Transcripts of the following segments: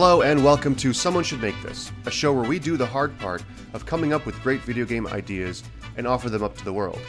Hello and welcome to Someone Should Make This, a show where we do the hard part of coming up with great video game ideas and offer them up to the world.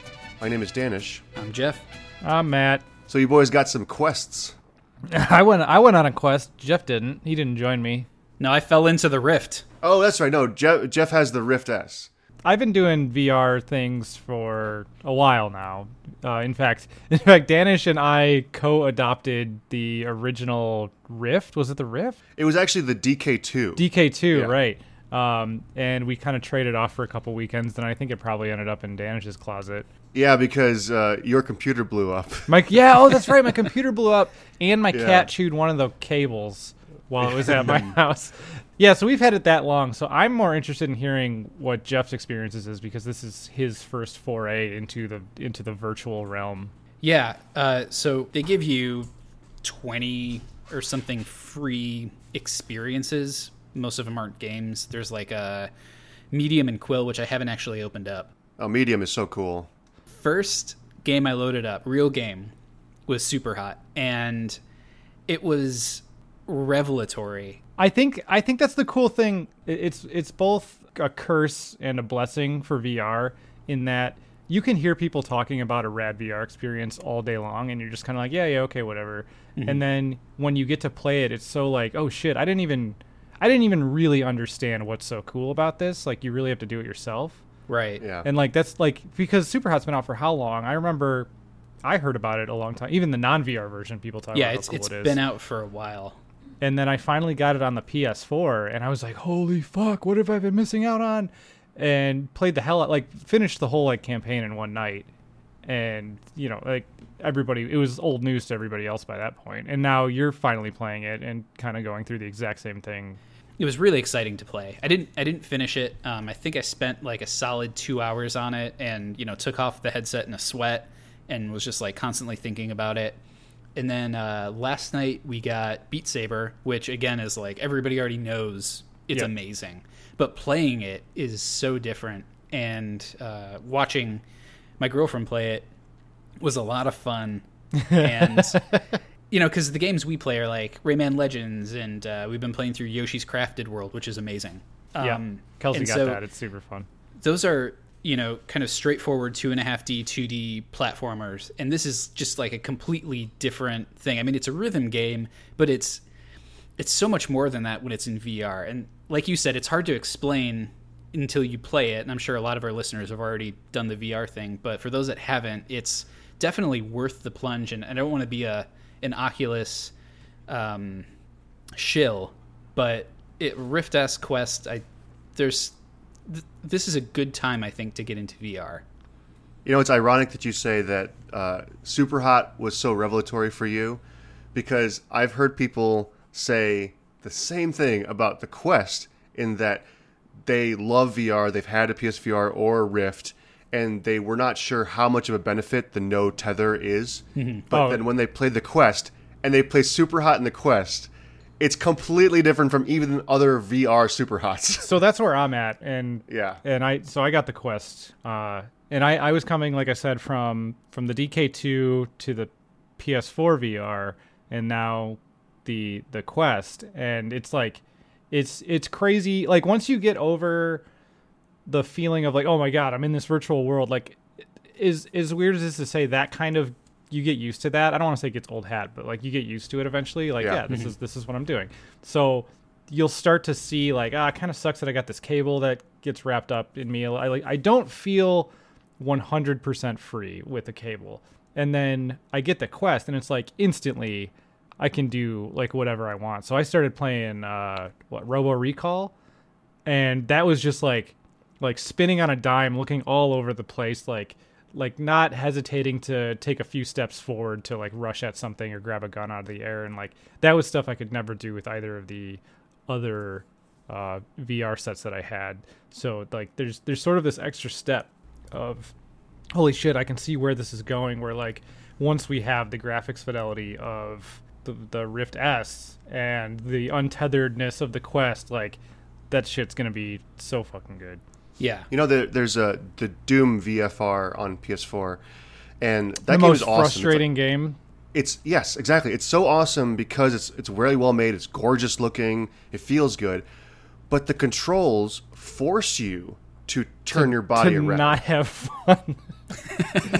My name is Danish. I'm Jeff. I'm Matt. So you boys got some quests. I went. I went on a quest. Jeff didn't. He didn't join me. No, I fell into the rift. Oh, that's right. No, Jeff, Jeff has the Rift S. I've been doing VR things for a while now. Uh, in fact, in fact, Danish and I co-adopted the original Rift. Was it the Rift? It was actually the DK2. DK2, Yeah. right? Um, and we kind of traded off for a couple weekends, and I think it probably ended up in Danish's closet. yeah, because uh, your computer blew up. Mike, yeah, oh, that's right. My computer blew up, and my Yeah. cat chewed one of the cables while it was at my house. Yeah, so we've had it that long. So I'm more interested in hearing what Jeff's experiences is because this is his first foray into the into the virtual realm. Yeah. Uh, so they give you 20 or something free experiences. Most of them aren't games. There's like a Medium and Quill, which I haven't actually opened up. Oh, Medium is so cool. First game I loaded up, real game, was Super Hot. And it was revelatory. I think I think that's the cool thing. It's it's both a curse and a blessing for VR in that you can hear people talking about a rad VR experience all day long, and you're just kind of like, yeah, yeah, okay, whatever. And mm-hmm. then when you get to play it, it's so like, oh shit, I didn't even I didn't even really understand what's so cool about this. Like you really have to do it yourself. Right. Yeah. And like that's like because Superhot's been out for how long? I remember I heard about it a long time. Even the non VR version, people talk Yeah, about it's how cool it's it is been out for a while. And then I finally got it on the PS4, and I was like, "Holy fuck! What have I been missing out on?" And played the hell out, like finished the whole like campaign in one night, and you know, like everybody, it was old news to everybody else by that point. and now you're finally playing it and kind of going through the exact same thing. it was really exciting to play. I didn't I didn't finish it. Um, I think I spent like a solid two hours on it, and you know took off the headset in a sweat, and was just like constantly thinking about it. And then uh, last night we got Beat Saber, which again is like everybody already knows it's Yep. amazing, but playing it is so different. And uh, watching my girlfriend play it was a lot of fun, and you know, because the games we play are like Rayman Legends, and uh, we've been playing through Yoshi's Crafted World, which is amazing. yeah, Um, Kelsey got so that; it's super fun. Those are you know kind of straightforward two and a half D, two D platformers, and this is just like a completely different thing. I mean, it's a rhythm game, but it's it's so much more than that when it's in VR. And like you said, it's hard to explain until you play it. And I'm sure a lot of our listeners have already done the VR thing, but for those that haven't, it's definitely worth the plunge. And I don't want to be a an Oculus um, shill, but it Rift S Quest. I there's th- this is a good time I think to get into VR. You know, it's ironic that you say that uh, Super Hot was so revelatory for you because I've heard people say the same thing about the Quest in that they love VR, they've had a PSVR or a Rift, and they were not sure how much of a benefit the no tether is. But Oh. then when they played the Quest and they play Super Hot in the Quest, it's completely different from even other VR Super Hots. So that's where I'm at, and Yeah. and I so I got the quest, uh, and I I was coming like I said from from the DK2 to the PS4 VR, and now the the quest, and it's like it's it's crazy. Like once you get over the feeling of like oh my god I'm in this virtual world, like is as weird as this is to say that kind of you get used to that. I don't want to say it gets old hat, but like you get used to it eventually. Like Yeah. yeah, this is this is what I'm doing. So you'll start to see like ah, it kind of sucks that I got this cable that gets wrapped up in me. I like I don't feel 100% free with the cable. And then I get the quest and it's like instantly I can do like whatever I want. So I started playing uh what Robo Recall and that was just like like spinning on a dime looking all over the place like like not hesitating to take a few steps forward to like rush at something or grab a gun out of the air and like that was stuff I could never do with either of the other uh, VR sets that I had. So like there's there's sort of this extra step of holy shit, I can see where this is going. Where like once we have the graphics fidelity of the, the Rift S and the untetheredness of the Quest, like that shit's gonna be so fucking good. Yeah. You know, there, there's a the Doom VFR on PS4, and that the game most is awesome. It's like- frustrating game it's yes, exactly. It's so awesome because it's it's really well made. It's gorgeous looking. It feels good, but the controls force you to turn your body to around. not have fun.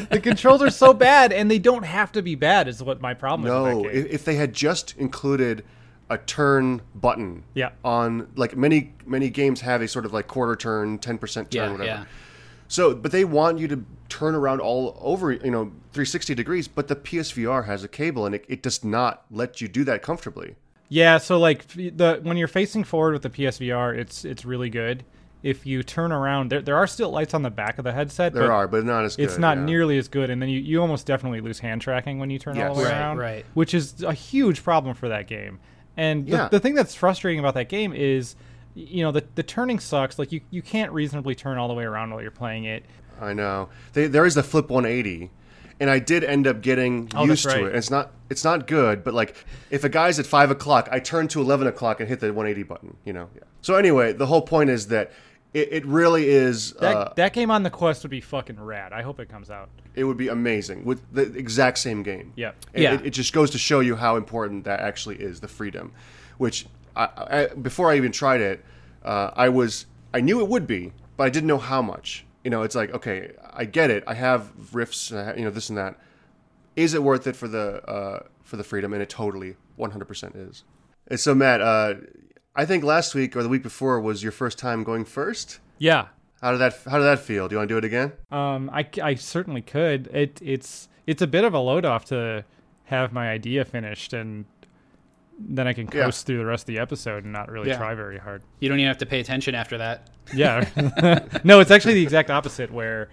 the controls are so bad, and they don't have to be bad. Is what my problem is. no, with that game. if, if they had just included a turn button Yeah. on like many many games have a sort of like quarter turn, ten percent turn, Yeah, whatever. yeah. So, but they want you to turn around all over, you know, 360 degrees. But the PSVR has a cable, and it, it does not let you do that comfortably. Yeah, so like the when you're facing forward with the PSVR, it's it's really good. If you turn around, there there are still lights on the back of the headset. There but are, but not as good. It's not yeah. nearly as good, and then you, you almost definitely lose hand tracking when you turn all the way Right, around, right. which is a huge problem for that game. And the, Yeah. the thing that's frustrating about that game is, you know, the the turning sucks. Like you you can't reasonably turn all the way around while you're playing it. I know. They, there is the flip 180, and I did end up getting Oh, used to right. it. It's not it's not good, but like if a guy's at five o'clock, I turn to 11 o'clock and hit the 180 button. You know. Yeah. So anyway, the whole point is that it, it really is. That uh, that game on the Quest would be fucking rad. I hope it comes out. it would be amazing with the exact same game. Yep. And Yeah. It, it just goes to show you how important that actually is the freedom, which I, I, before I even tried it, uh, I was I knew it would be, but I didn't know how much. You know, it's like okay, I get it. I have riffs, uh, you know, this and that. Is it worth it for the uh, for the freedom? And it totally 100% is. And so, Matt, uh, I think last week or the week before was your first time going first. Yeah, How did that How did that feel? Do you want to do it again? Um, I, I certainly could. It it's it's a bit of a load off to have my idea finished, and then I can Yeah. coast through the rest of the episode and not really Yeah. try very hard. You don't even have to pay attention after that. Yeah, no, it's actually the exact opposite. Where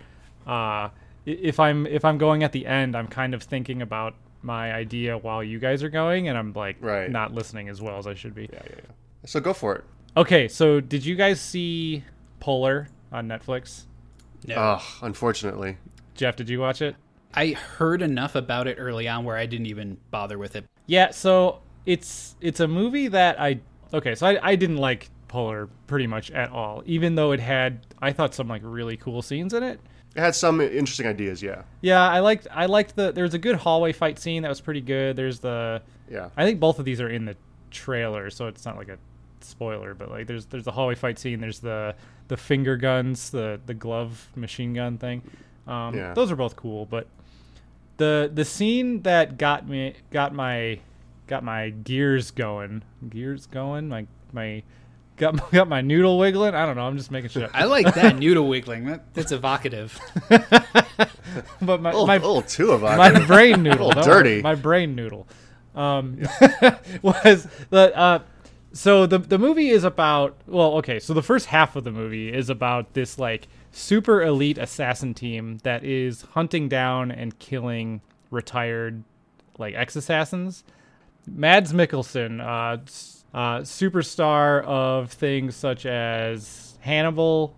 uh, if I'm if I'm going at the end, I'm kind of thinking about my idea while you guys are going, and I'm like Right. not listening as well as I should be. Yeah, yeah, yeah. So go for it. Okay, so did you guys see Polar on Netflix? No. Oh, unfortunately. Jeff, did you watch it? I heard enough about it early on where I didn't even bother with it. Yeah, so it's it's a movie that I okay, so I, I didn't like Polar pretty much at all, even though it had I thought some like really cool scenes in it. It had some interesting ideas, yeah. Yeah, I liked I liked the there's a good hallway fight scene that was pretty good. There's the Yeah. I think both of these are in the trailer, so it's not like a spoiler, but like there's there's the hallway fight scene, there's the the finger guns, the the glove machine gun thing. Um, Yeah. those are both cool, but the the scene that got me got my got my gears going, gears going, my my got got my noodle wiggling. I don't know. I'm just making shit up. I like that noodle wiggling. That, that's evocative. but my A little, my a little too of my brain noodle, little don't dirty. My brain noodle, um, was the uh, so the the movie is about well, okay, so the first half of the movie is about this like super elite assassin team that is hunting down and killing retired like ex assassins. Mads Mikkelsen, uh, uh, superstar of things such as Hannibal,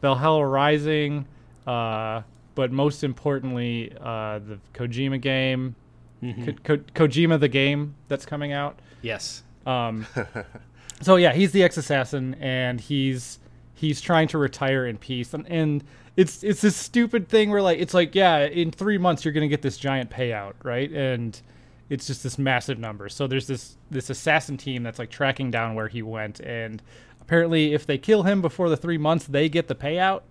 Valhalla Rising, uh, but most importantly, uh, the Kojima game, Ko- Ko- Kojima the game that's coming out. Yes. Um, so yeah, he's the ex-assassin, and he's he's trying to retire in peace, and, and it's it's this stupid thing where like it's like yeah, in three months you're gonna get this giant payout, right? And it's just this massive number. So there's this this assassin team that's like tracking down where he went, and apparently if they kill him before the three months, they get the payout.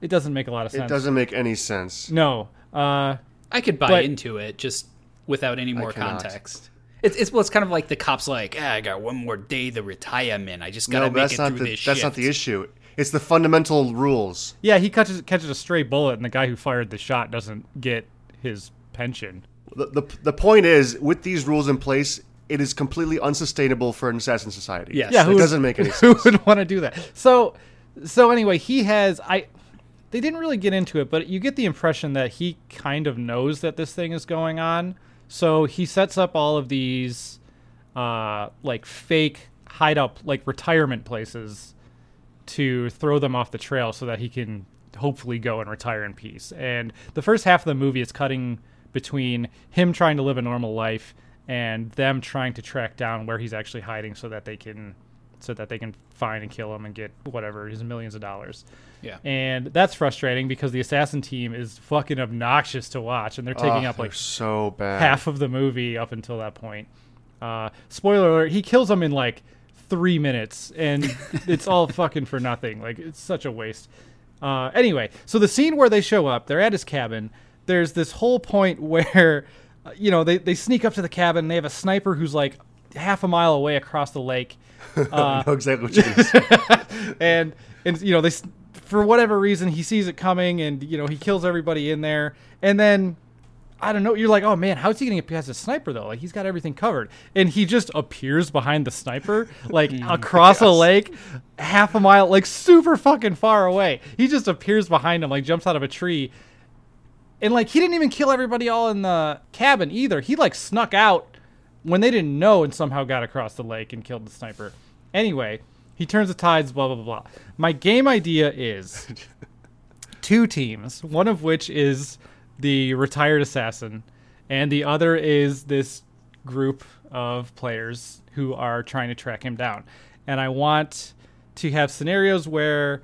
It doesn't make a lot of sense. It doesn't make any sense. No. Uh, I could buy But- into it just without any more context. It's, it's well, it's kind of like the cops like, ah, I got one more day to retirement. I just gotta No, make that's it not through the this that's not the issue. It's the fundamental rules. yeah, he catches catches a stray bullet, and the guy who fired the shot doesn't get his pension. The, the the point is, with these rules in place, it is completely unsustainable for an assassin society. Yes. Yeah, it who would- doesn't make any sense. Who would want to do that? So, so anyway, he has I. They didn't really get into it, but you get the impression that he kind of knows that this thing is going on. So he sets up all of these, uh, like fake hideout, like retirement places, to throw them off the trail so that he can hopefully go and retire in peace. And the first half of the movie is cutting between him trying to live a normal life and them trying to track down where he's actually hiding so that they can so that they can find and kill him and get whatever his millions of dollars. Yeah. And that's frustrating because the assassin team is fucking obnoxious to watch, and they're taking Oh, up like they're so bad. half of the movie up until that point. Uh, spoiler alert: he kills them in like three minutes, and it's all fucking for nothing. Like it's such a waste. Uh, anyway, so the scene where they show up, they're at his cabin. There's this whole point where, uh, you know, they they sneak up to the cabin. And they have a sniper who's like half a mile away across the lake. I know uh, exactly what you mean. and and you know they for whatever reason he sees it coming and you know he kills everybody in there. And then I don't know you're like oh man how's he gonna get past the sniper though? Like he's got everything covered. And he just appears behind the sniper like mm, across a lake half a mile like super fucking far away. He just appears behind him like jumps out of a tree. And like he didn't even kill everybody all in the cabin either. He like snuck out when they didn't know and somehow got across the lake and killed the sniper. Anyway, he turns the tides, blah, blah, blah. My game idea is two teams, one of which is the retired assassin, and the other is this group of players who are trying to track him down. And I want to have scenarios where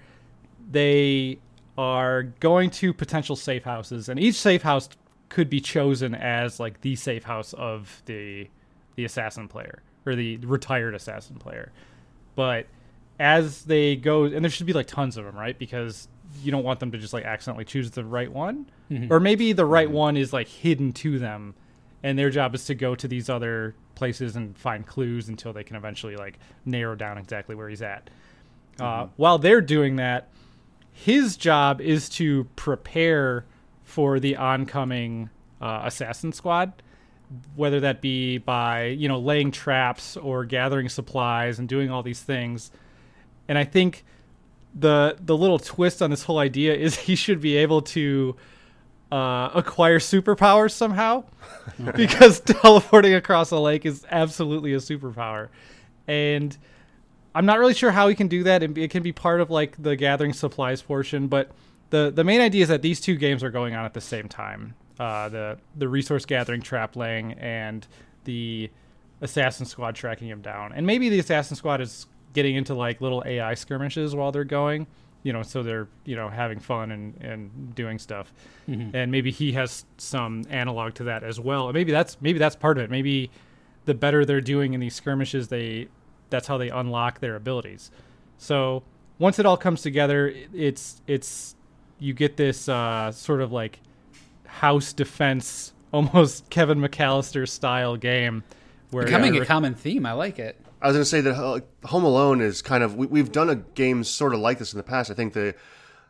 they are going to potential safe houses, and each safe house could be chosen as like the safe house of the the assassin player or the retired assassin player. But as they go, and there should be like tons of them, right? Because you don't want them to just like accidentally choose the right one, or maybe the right one is like hidden to them, and their job is to go to these other places and find clues until they can eventually like narrow down exactly where he's at. Uh, while they're doing that, his job is to prepare for the oncoming uh, assassin squad whether that be by you know laying traps or gathering supplies and doing all these things. And i think the the little twist on this whole idea is he should be able to uh, acquire superpowers somehow because teleporting across a lake is absolutely a superpower. And i'm not really sure how he can do that. It, it can be part of like the gathering supplies portion but the the main idea is that these two games are going on at the same time uh, the the resource gathering trap laying and the assassin squad tracking him down. And maybe the assassin squad is getting into like little ai skirmishes while they're going you know so they're you know having fun and and doing stuff. And maybe he has some analog to that as well. And maybe that's maybe that's part of it. Maybe the better they're doing in these skirmishes they that's how they unlock their abilities. So once it all comes together it's it's you get this uh, sort of like house defense almost kevin mccallister style game where Becoming uh, a common theme. I like it. I was going to say that uh, Home Alone is kind of we, we've done a game sort of like this in the past. I think the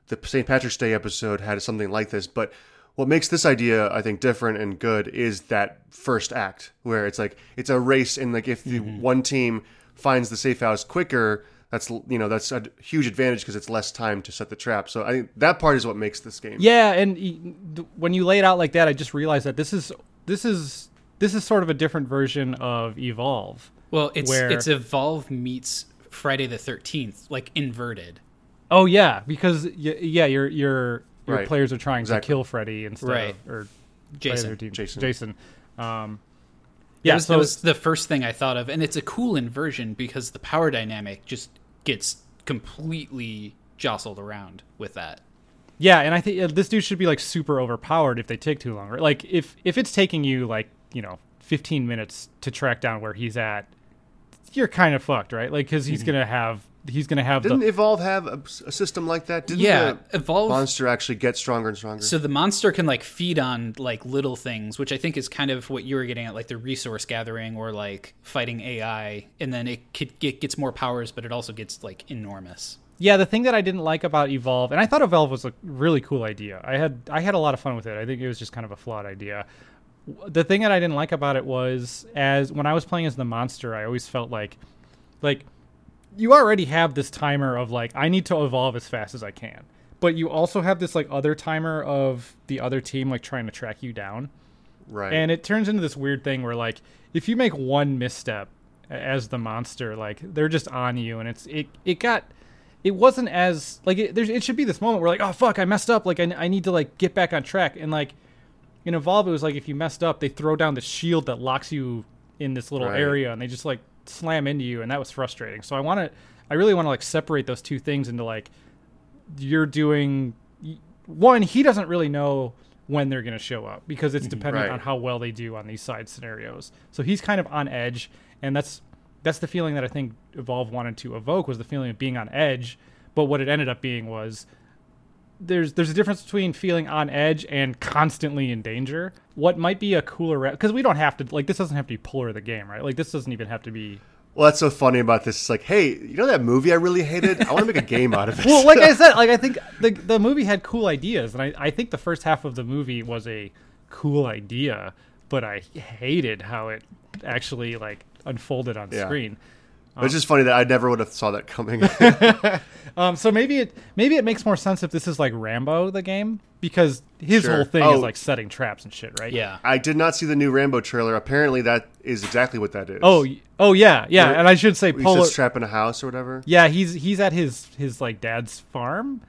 the St. Patrick's Day episode had something like this, but what makes this idea I think different and good is that first act where it's like it's a race and like if the one team finds the safe house quicker, that's you know that's a huge advantage because it's less time to set the trap. So I think that part is what makes this game. Yeah, and when you lay it out like that, I just realized that this is this is this is sort of a different version of Evolve. Well, it's Where- it's Evolve meets Friday the Thirteenth, like inverted. Oh yeah, because y- yeah, your your your Right. players are trying Exactly. to kill Freddy instead Right. of or Jason. Friday the 13th. Jason. Jason. Um, Yeah, yeah, that was, so that was the first thing I thought of, and it's a cool inversion because the power dynamic just gets completely jostled around with that. yeah, and I think uh, this dude should be like super overpowered if they take too long. Right? Like if if it's taking you like you know 15 minutes to track down where he's at, you're kind of fucked, right? Like because he's gonna have he's gonna have Didn't the Evolve have a, a system like that? Didn't Yeah, the Evolve- monster actually get stronger and stronger? So the monster can like feed on like little things, which I think is kind of what you were getting at, like the resource gathering or like fighting AI, and then it could get gets more powers, but it also gets like enormous. Yeah, the thing that I didn't like about Evolve, and I thought Evolve was a really cool idea. I had I had a lot of fun with it. I think it was just kind of a flawed idea. The thing that I didn't like about it was as when I was playing as the monster, I always felt like like you already have this timer of like I need to evolve as fast as I can. But you also have this like other timer of the other team like trying to track you down. right. And it turns into this weird thing where like if you make one misstep as the monster, like they're just on you, and it's it it got it wasn't as like it, there's it should be this moment where like oh fuck I messed up like I, I need to like get back on track and like in evolve it was like if you messed up they throw down the shield that locks you in this little Right. area and they just like slam into you, and that was frustrating. So I want to, I really want to like separate those two things into like you're doing one. He doesn't really know when they're going to show up because it's mm-hmm. dependent Right. on how well they do on these side scenarios. So he's kind of on edge, and that's that's the feeling that I think Evolve wanted to evoke was the feeling of being on edge. But what it ended up being was there's there's a difference between feeling on edge and constantly in danger. What might be a cooler because we don't have to like this doesn't have to be Polar the game, right? Like this doesn't even have to be. Well, that's so funny about this. It's like, hey, you know that movie I really hated? I want to make a game out of it. Well, like I said, like I think the the movie had cool ideas, and I I think the first half of the movie was a cool idea, but I hated how it actually like unfolded on Yeah. screen. It's just funny that I never would have saw that coming. Um, so maybe it maybe it makes more sense if this is like Rambo the game because his Sure. whole thing Oh. is like setting traps and shit, right? Yeah. I did not see the new Rambo trailer. Apparently, that is exactly what that is. Oh, oh yeah, yeah. Where- And I should say, he's Polo. just trapped in a house or whatever. Yeah, he's he's at his his like dad's farm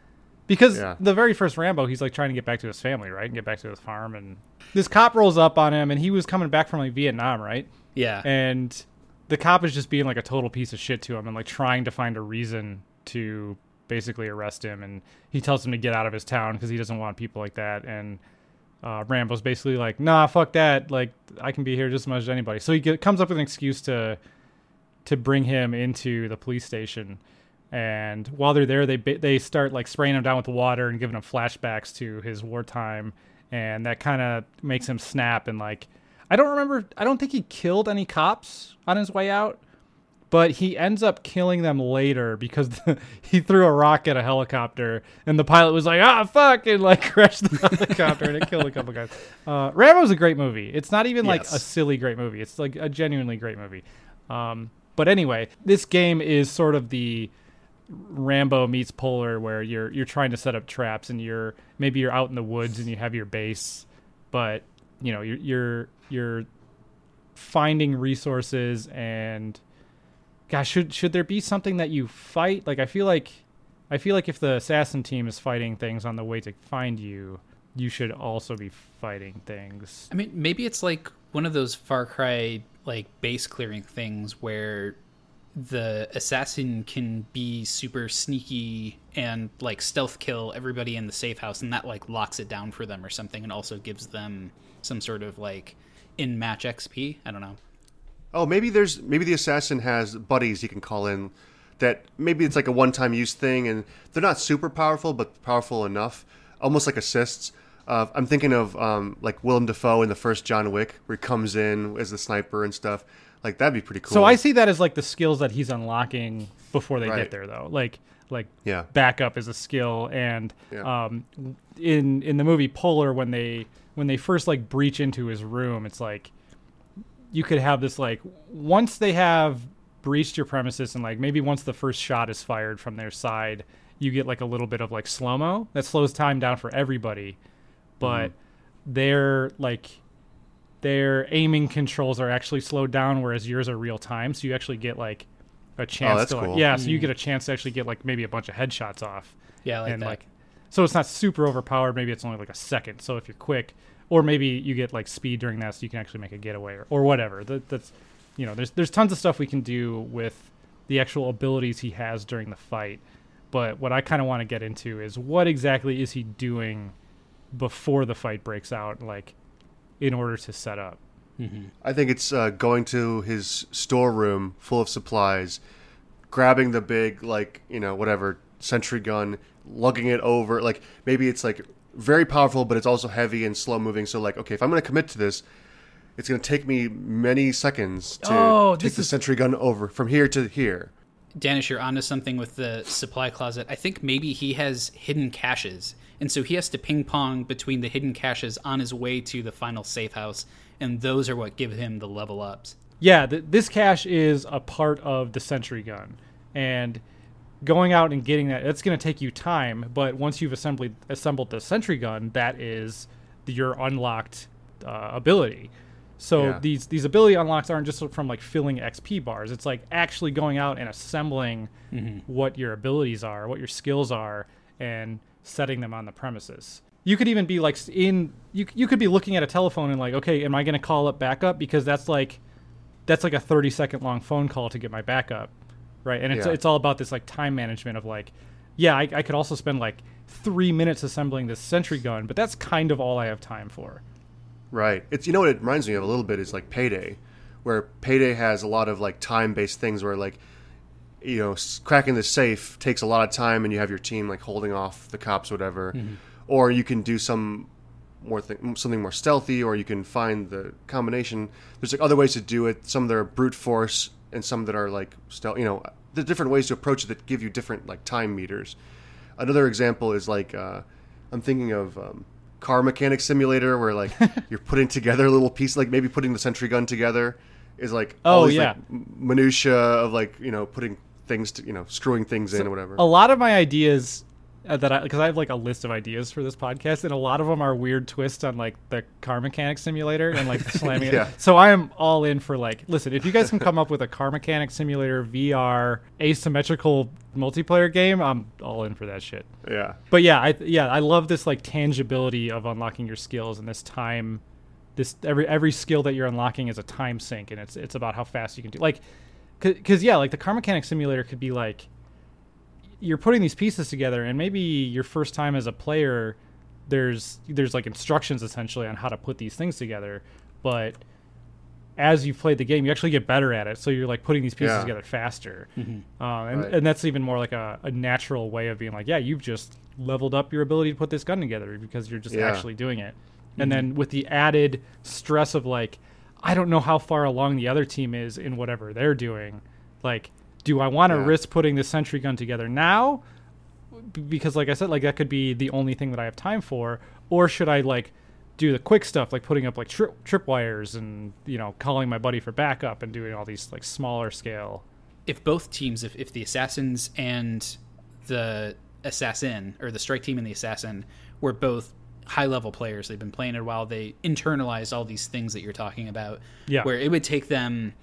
because Yeah. the very first Rambo, he's like trying to get back to his family, right, and get back to his farm. And this cop rolls up on him, and he was coming back from like Vietnam, right? Yeah. And the cop is just being like a total piece of shit to him and like trying to find a reason to basically arrest him. And he tells him to get out of his town because he doesn't want people like that. And uh, Rambo's basically like, nah, fuck that. Like, I can be here just as much as anybody. So he get, comes up with an excuse to to bring him into the police station. And while they're there, they they start like spraying him down with water and giving him flashbacks to his wartime, and that kind of makes him snap. And like, I don't remember, I don't think he killed any cops on his way out, but he ends up killing them later because he threw a rock at a helicopter, and the pilot was like, "Ah, fuck!" and like crashed the helicopter, and it killed a couple guys. Uh, Rambo's a great movie. It's not even like Yes. a silly great movie. It's like a genuinely great movie. Um, but anyway, this game is sort of the Rambo meets Polar, where you're you're trying to set up traps, and you're maybe you're out in the woods and you have your base, but you know you're you're you're finding resources and gosh should should there be something that you fight? Like i feel like i feel like if the assassin team is fighting things on the way to find you you should also be fighting things. I mean, maybe it's like one of those Far Cry like base clearing things where the assassin can be super sneaky and like stealth kill everybody in the safe house and that like locks it down for them or something and also gives them some sort of like in match XP. I don't know. Oh, maybe there's maybe the assassin has buddies he can call in. That maybe it's like a one-time use thing, and they're not super powerful, but powerful enough, almost like assists. Uh, I'm thinking of um, like Willem Dafoe in the first John Wick, where he comes in as the sniper and stuff. Like that'd be pretty cool. so i see that as like the skills that he's unlocking before they Right. get there though like like Yeah. backup is a skill and Yeah. um in in the movie polar when they when they first like breach into his room it's like you could have this like once they have breached your premises and like maybe once the first shot is fired from their side you get like a little bit of like slow mo that slows time down for everybody but mm-hmm. their like their aiming controls are actually slowed down whereas yours are real time so you actually get like a oh, chance that's to like, cool. yeah so you mm-hmm. get a chance to actually get like maybe a bunch of headshots off Yeah, like and that. like so it's not super overpowered. Maybe it's only like a second. So if you're quick or maybe you get like speed during that so you can actually make a getaway or, or whatever. That, that's you know there's there's tons of stuff we can do with the actual abilities he has during the fight. But what i kind of want to get into is what exactly is he doing before the fight breaks out like in order to set up? I think it's uh, going to his storeroom full of supplies, grabbing the big like you know whatever sentry gun, lugging it over. Like maybe it's like very powerful, but it's also heavy and slow moving. So like, okay, if I'm going to commit to this, it's going to take me many seconds to Oh, take this the is- sentry gun over from here to here. Danish, you're onto something with the supply closet. I think maybe he has hidden caches, and so he has to ping pong between the hidden caches on his way to the final safe house, and those are what give him the level ups. Yeah, th- this cache is a part of the sentry gun, and going out and getting that that's going to take you time. But once you've assembled assembled the sentry gun, that is your unlocked uh, ability. So Yeah. these these ability unlocks aren't just from like filling XP bars. It's like actually going out and assembling what your abilities are, what your skills are, and setting them on the premises. You could even be like in you you could be looking at a telephone and like, okay, am I going to call up backup because that's like that's like a 30 second long phone call to get my backup, right? And it's Yeah. it's all about this like time management of like, yeah, I, I could also spend like three minutes assembling this sentry gun, but that's kind of all I have time for. Right. It's you know what it reminds me of a little bit is like Payday, where Payday has a lot of like time based things where like you know cracking the safe takes a lot of time and you have your team like holding off the cops or whatever, mm-hmm. or you can do some more th- something more stealthy, or you can find the combination. There's like other ways to do it. Some that are brute force and some that are like stealth. You know, the different ways to approach it that give you different like time meters. Another example is like uh, I'm thinking of um, car mechanic simulator where like you're putting together a little piece, like maybe putting the sentry gun together is like Oh, these, yeah. like, minutia of like you know putting things to you know screwing things in or whatever. A lot of my ideas Uh, that I because I have like a list of ideas for this podcast, and a lot of them are weird twists on like the car mechanic simulator and like slamming Yeah. it. So I am all in for like, listen, if you guys can come up with a car mechanic simulator VR asymmetrical multiplayer game, I'm all in for that shit. yeah, But yeah, I yeah I love this like tangibility of unlocking your skills and this time. This every every skill that you're unlocking is a time sink, and it's it's about how fast you can do. Like, because yeah, like the car mechanic simulator could be like you're putting these pieces together, and maybe your first time as a player, there's there's like instructions essentially on how to put these things together, but as you've played the game, you actually get better at it. So you're like putting these pieces Yeah. together faster, uh, and, Right. and that's even more like a, a natural way of being like, yeah, you've just leveled up your ability to put this gun together because you're just Yeah. actually doing it. And then with the added stress of like, I don't know how far along the other team is in whatever they're doing. Like, do I want to Yeah. risk putting the sentry gun together now? Because, like I said, like that could be the only thing that I have time for, or should I like do the quick stuff, like putting up like trip trip wires and you know calling my buddy for backup and doing all these like smaller scale. if both teams, if, if the assassins and the assassin, or the strike team and the assassin, were both high level players, they've been playing it a while, they internalize all these things that you're talking about. Yeah. Where it would take them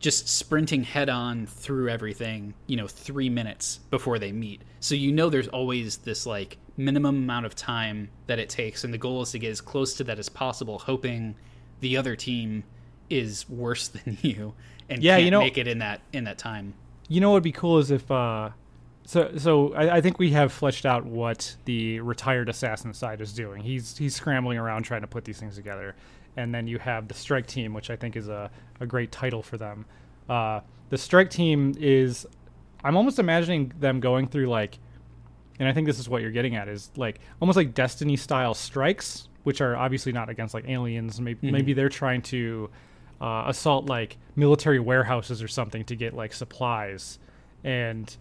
just sprinting head on through everything, you know, three minutes before they meet. So you know there's always this like minimum amount of time that it takes, and the goal is to get as close to that as possible, hoping the other team is worse than you and Yeah, can't you know- make it in that in that time. You know what would be cool is if uh so so I, I think we have fleshed out what the retired assassin side is doing. He's he's scrambling around trying to put these things together. And then you have the strike team, which I think is a, a great title for them. Uh, the strike team is I'm almost imagining them going through like and I think this is what you're getting at is like almost like Destiny style strikes, which are obviously not against like aliens. Maybe maybe they're trying to uh, assault like military warehouses or something to get like supplies, and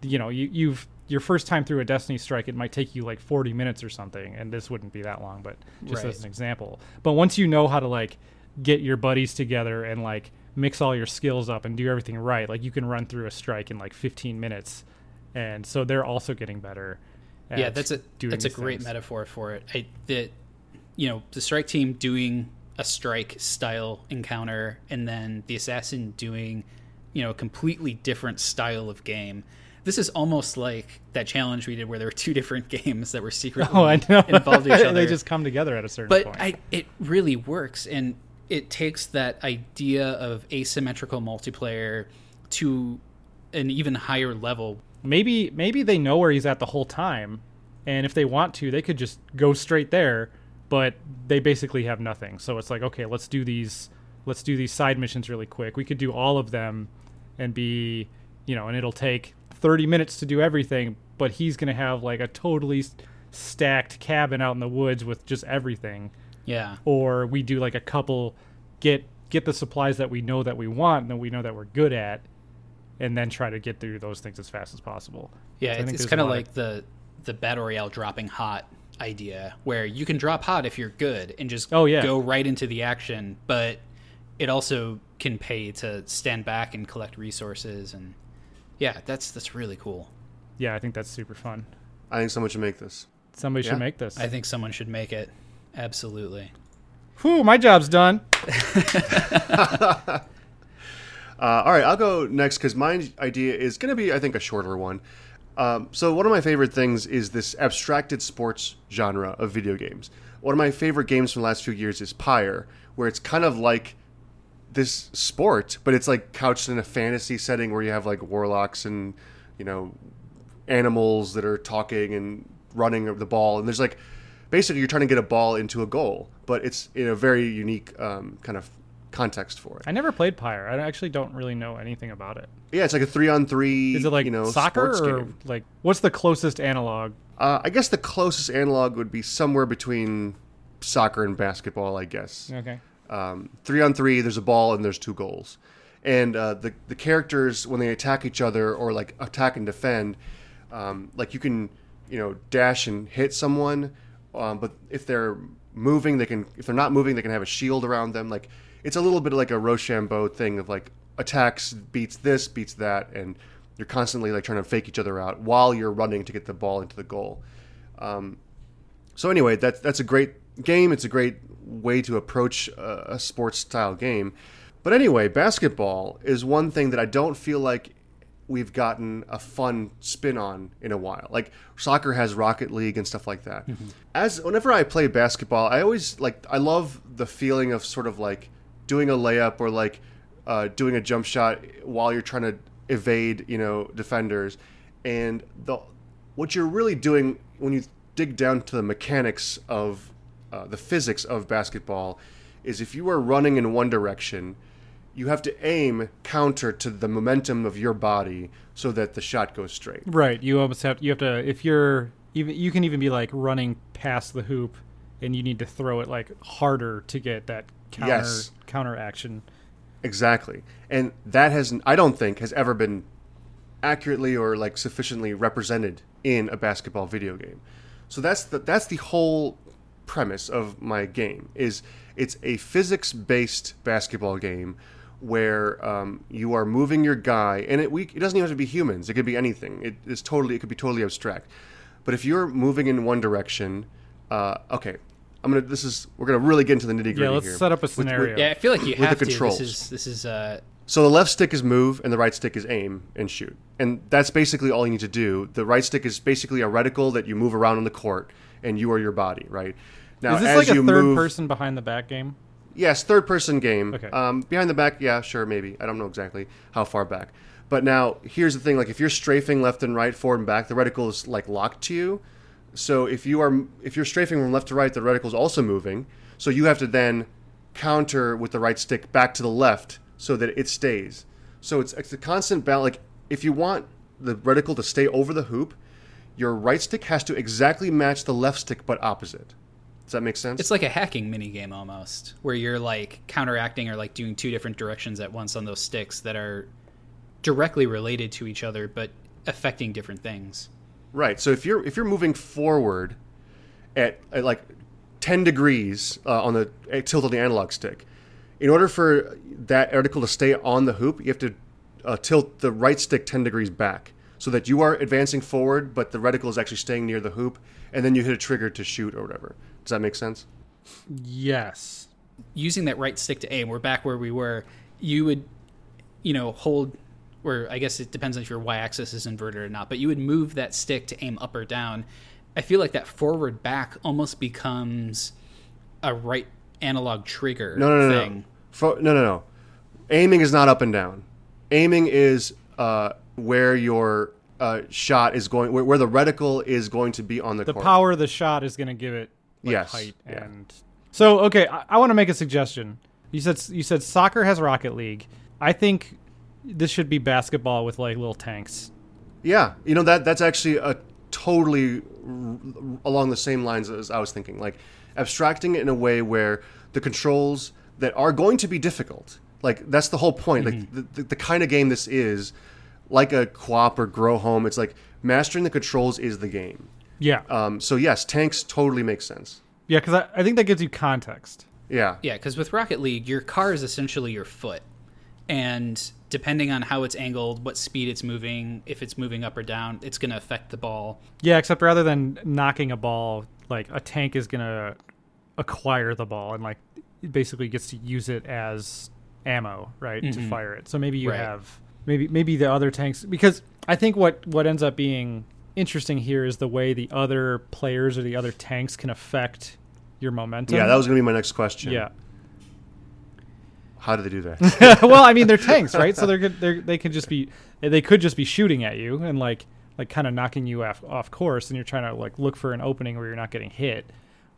you know you, you've your first time through a Destiny strike, it might take you like 40 minutes or something, and this wouldn't be that long, but just Right. as an example. But once you know how to like get your buddies together and like mix all your skills up and do everything right, like you can run through a strike in like 15 minutes, and so they're also getting better. yeah, that's a that's a great things. metaphor for it. I that you know the strike team doing a strike style encounter, and then the assassin doing you know a completely different style of game. This is almost like that challenge we did where there were two different games that were secretly Oh, I know. involved each other. they just come together at a certain but point. I, it really works and it takes that idea of asymmetrical multiplayer to an even higher level maybe maybe they know where he's at the whole time and if they want to they could just go straight there but they basically have nothing so it's like okay let's do these let's do these side missions really quick we could do all of them and be you know and it'll take 30 minutes to do everything but he's going to have like a totally stacked cabin out in the woods with just everything. Yeah. Or we do like a couple get get the supplies that we know that we want and that we know that we're good at and then try to get through those things as fast as possible. Yeah So it's, it's kind of like the the battle royale dropping hot idea where you can drop hot if you're good and just Oh, yeah. go right into the action but it also can pay to stand back and collect resources and yeah that's that's really cool yeah i think that's super fun I think someone should make this. somebody Yeah. should make this i think someone should make it absolutely Whew, my job's done Uh, all right, I'll go next because my idea is going to be, I think, a shorter one. Um, so, one of my favorite things is this abstracted sports genre of video games. One of my favorite games from the last few years is Pyre, where it's kind of like this sport, but it's like couched in a fantasy setting where you have like warlocks and you know animals that are talking and running the ball, and there's like basically you're trying to get a ball into a goal, but it's in a very unique um, kind of context for it. I never played Pyre. I actually don't really know anything about it. Yeah, it's like a three on three. Is it like you know soccer or game. like what's the closest analog? Uh, I guess the closest analog would be somewhere between soccer and basketball. I guess Okay. Um, three on three. There's a ball and there's two goals, and uh, the the characters when they attack each other or like attack and defend, um, like you can you know dash and hit someone, um, but if they're moving, they can. If they're not moving, they can have a shield around them. Like it's a little bit like a Rochambeau thing of like attacks beats this beats that, and you're constantly like trying to fake each other out while you're running to get the ball into the goal. Um, so anyway, that's that's a great game. It's a great way to approach a, a sports style game. But anyway, basketball is one thing that I don't feel like we've gotten a fun spin on in a while. Like soccer has Rocket League and stuff like that. As whenever I play basketball, I always like I love the feeling of sort of like doing a layup or like uh, doing a jump shot while you're trying to evade, you know, defenders. And the what you're really doing when you dig down to the mechanics of uh, the physics of basketball is if you are running in one direction, you have to aim counter to the momentum of your body so that the shot goes straight. Right. You almost have you have to if you're even you can even be like running past the hoop and you need to throw it like harder to get that counter Yes. counter action. Exactly. And that has I don't think has ever been accurately or like sufficiently represented in a basketball video game. So that's the that's the whole premise of my game is it's a physics based basketball game where um, you are moving your guy and it we, it doesn't even have to be humans it could be anything it is totally it could be totally abstract but if you're moving in one direction uh, okay i'm gonna this is we're gonna really get into the nitty gritty Yeah, let's here set up a With- with- scenario. Yeah, I feel like you With the have to. controls. This is this is uh, so the left stick is move and the right stick is aim and shoot. And that's basically all you need to do. The right stick is basically a reticle that you move around on the court and you are your body, right? Now Is this like a third move, person behind the back game? Yes, third person game. Okay. Um, behind the back, yeah, sure, maybe. I don't know exactly how far back. But now here's the thing: like if you're strafing left and right, forward and back, the reticle is like locked to you. So if you are if you're strafing from left to right, the reticle is also moving. So you have to then counter with the right stick back to the left so that it stays. So it's, it's a constant battle. Like if you want the reticle to stay over the hoop, your right stick has to exactly match the left stick but opposite. Does that make sense? it's like a hacking mini game almost, where you're like counteracting or like doing two different directions at once on those sticks that are directly related to each other but affecting different things. Right. So if you're if you're moving forward at, at like ten degrees uh, on the uh, tilt on the analog stick, in order for that reticle to stay on the hoop, you have to uh, tilt the right stick ten degrees back, so that you are advancing forward, but the reticle is actually staying near the hoop, and then you hit a trigger to shoot or whatever. Does that make sense? Yes. using that right stick to aim, we're back where we were. You would, you know, hold, or I guess it depends on if your y-axis is inverted or not. But you would move that stick to aim up or down. I feel like that forward back almost becomes a right analog trigger No, no, no, thing. no. Fo- no, no, no. Aiming is not up and down. Aiming is uh, where your uh, shot is going, where, where the reticle is going to be on the, The court. power of the shot is going to give it like, Yes, height yeah. and so okay. I, I want to make a suggestion. You said you said soccer has Rocket League. I think this should be basketball with like little tanks. Yeah, you know that that's actually a totally r- along the same lines as I was thinking. Like abstracting it in a way where the controls that are going to be difficult. Like that's the whole point. Like the, the, the kind of game this is, like a QWOP or grow home. It's like mastering the controls is the game. Yeah, Um, so yes, tanks totally make sense. yeah, because I, I think that gives you context. Yeah. Yeah, because with Rocket League, your car is essentially your foot, and depending on how it's angled, what speed it's moving, if it's moving up or down, it's going to affect the ball. Yeah, except rather than knocking a ball, like a tank is gonna acquire the ball and like it basically gets to use it as ammo, right, to fire it. So maybe you Right. have maybe maybe the other tanks because I think what what ends up being interesting here is the way the other players or the other tanks can affect your momentum. Yeah, that was gonna be my next question. yeah. How do they do that? well, I mean, they're tanks, right? So they're good. They're, they could just be they could just be shooting at you and like like kind of knocking you off off course, and you're trying to like look for an opening where you're not getting hit.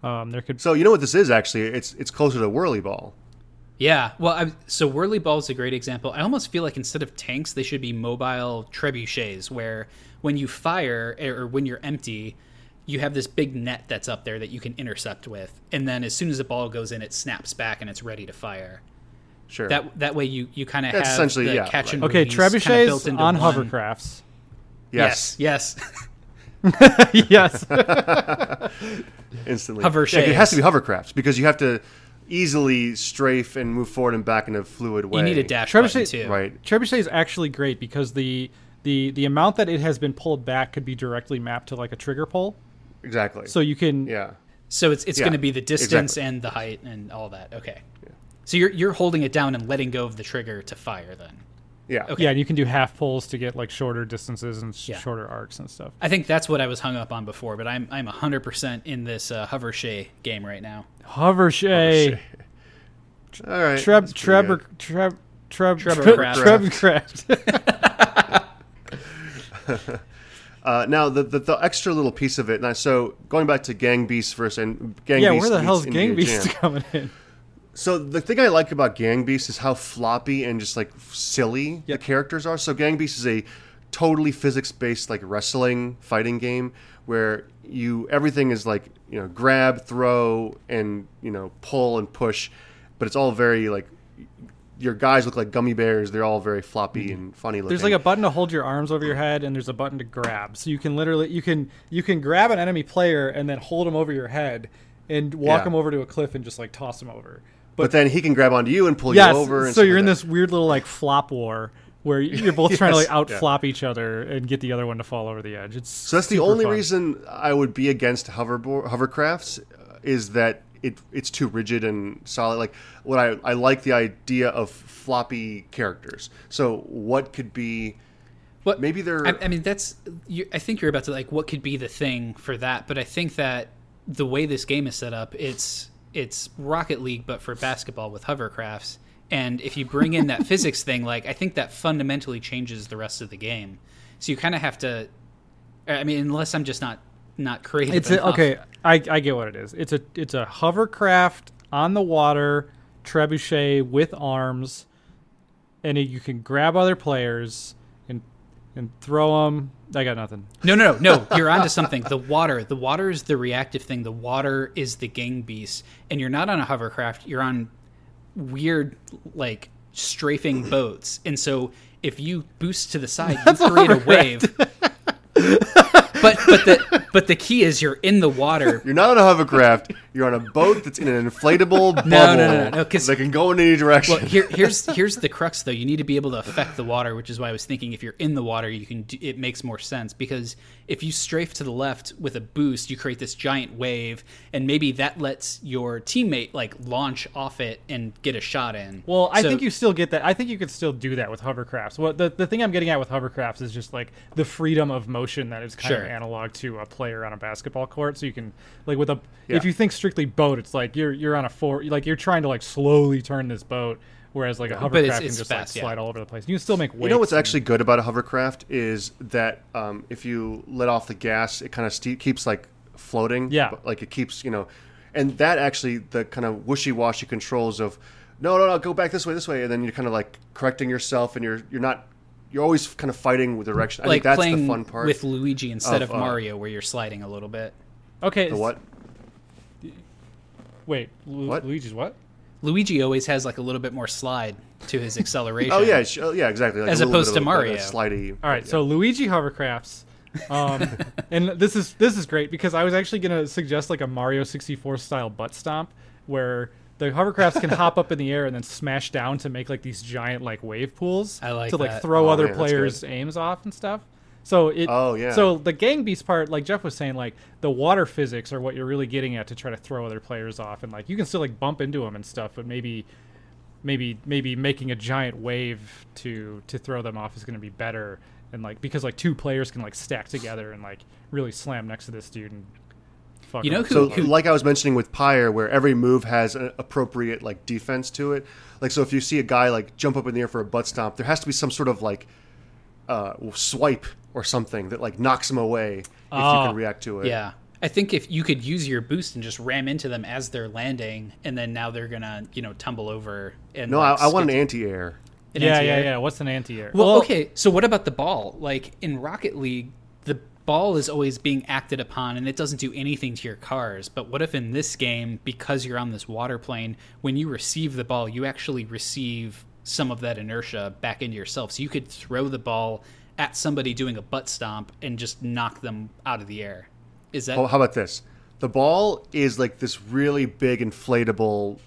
Um, there could so you know what this is actually? It's it's closer to whirly ball. Yeah, well, I, so Whirly Ball is a great example. I almost feel like instead of tanks, they should be mobile trebuchets, where when you fire eh, or when you're empty, you have this big net that's up there that you can intercept with, and then as soon as the ball goes in, it snaps back and it's ready to fire. Sure. That that way you you kind of have essentially, the yeah, catch and okay. release kinda Trebuchets built into on one. hovercrafts. yes. Yes, yes. Instantly. Hover Yeah, it has to be hovercrafts because you have to easily strafe and move forward and back in a fluid way. you need a dash Trebuchet- button too. Right. Trebuchet is actually great because the the the amount that it has been pulled back could be directly mapped to like a trigger pull. Exactly. So you can yeah. So it's it's Yeah, going to be the distance exactly. and the height and all that. Okay. Yeah. So you're you're holding it down and letting go of the trigger to fire then. Yeah. Okay. yeah, and you can do half pulls to get like shorter distances and sh- Yeah. shorter arcs and stuff. I think that's what I was hung up on before, but I'm I'm 100% in this uh, hover shay game right now. Hovershay. All right. Treb that's pretty Treb good. Treb Treb Trebcraft. Trebcraft. Uh, now the, the the extra little piece of it. Now, so going back to Gang Beasts first and Gang yeah, Beasts. where the hell's Gang Beast Jam. coming in? So the thing I like about Gang Beasts is how floppy and just like silly Yep. the characters are. So Gang Beasts is a totally physics based like wrestling fighting game where you everything is like you know grab, throw, and you know pull and push, but it's all very like your guys look like gummy bears. They're all very floppy mm-hmm. and funny looking. There's like a button to hold your arms over your head, and there's a button to grab. So you can literally you can you can grab an enemy player and then hold him over your head and walk Yeah. him over to a cliff and just like toss him over. but then he can grab onto you and pull Yes, you over. And so you're like in that. this weird little like flop war where you're both trying to like Yes, out yeah. flop each other and get the other one to fall over the edge. It's So that's the only fun. reason I would be against hoverboard hovercrafts is that it it's too rigid and solid. Like what I I like the idea of floppy characters. So what could be What maybe they're I, I mean, that's. You, I think you're about to like what could be the thing for that, but I think that the way this game is set up, it's it's Rocket League, but for basketball with hovercrafts. And if you bring in that physics thing, like I think that fundamentally changes the rest of the game. So you kind of have to. I mean, unless I'm just not not creative. It's a, okay. I, I get what it is. It's a it's a hovercraft on the water trebuchet with arms, and it, you can grab other players and and throw them. I got nothing. No, no, no, no. You're onto something. The water. The water is the reactive thing. The water is the gang beast. And you're not on a hovercraft. You're on weird, like, strafing boats. And so if you boost to the side, you create a wave. but but the but the key is you're in the water. you're not on a hovercraft. You're on a boat that's in an inflatable bubble No, no, no, no, no, 'cause- that can go in any direction. Well, here, here's here's the crux though. You need to be able to affect the water, which is why I was thinking if you're in the water, you can. Do, it makes more sense because if you strafe to the left with a boost, you create this giant wave, and maybe that lets your teammate like launch off it and get a shot in. Well, I So- think you still get that. I think you could still do that with hovercrafts. What the, the thing I'm getting at with hovercrafts is just like the freedom of motion that is kind Sure. of analog to a player on a basketball court. So you can like with a Yeah. if you think strictly boat, it's like you're you're on a four like you're trying to like slowly turn this boat, whereas like a hovercraft it's- can just fast, like yeah. slide all over the place. You can still make waves. You know what's actually good about a hovercraft is that um, if you let off the gas, it kind of ste- keeps like floating. Yeah. but, like it keeps you know, and that actually the kind of wishy-washy controls of no, no, no, go back this way, this way, and then you're kind of like correcting yourself, and you're you're not you're always kind of fighting with direction. I like think that's playing the fun part. with Luigi instead of, of, uh, Mario, where you're sliding a little bit. okay. the what? Wait, Lu- What? Luigi's what? Luigi always has like a little bit more slide to his acceleration. Oh yeah, sh- oh, yeah, exactly. Like As a opposed bit to of a- like a Mario. slidey. All right, yeah. so Luigi hovercrafts, um, and this is this is great because I was actually gonna suggest like a Mario 64 style butt stomp where the hovercrafts can hop up in the air and then smash down to make like these giant like wave pools I like to like that. throw Oh, other man, players' aims off and stuff. So it. Oh, yeah. So the gang beast part, like Jeff was saying, like the water physics are what you're really getting at to try to throw other players off, and like you can still like bump into them and stuff, but maybe maybe maybe making a giant wave to to throw them off is going to be better and like because like two players can like stack together and like really slam next to this dude and fuck. You know who- So, who- like I was mentioning with Pyre, where every move has an appropriate like defense to it. Like, so if you see a guy like jump up in the air for a butt stomp, there has to be some sort of like uh, swipe or something that like knocks him away if you Oh. can react to it. Yeah. I think if you could use your boost and just ram into them as they're landing, and then now they're gonna, you know, tumble over. And No, like, I, I want an anti-air. an yeah, yeah, anti-air. yeah. What's an anti-air? Well, okay. So what about the ball? Like in Rocket League, the ball is always being acted upon, and it doesn't do anything to your cars. But what if in this game, because you're on this water plane, when you receive the ball, you actually receive some of that inertia back into yourself, so you could throw the ball at somebody doing a butt stomp and just knock them out of the air. Is that Oh, how about this? The ball is like this really big inflatable,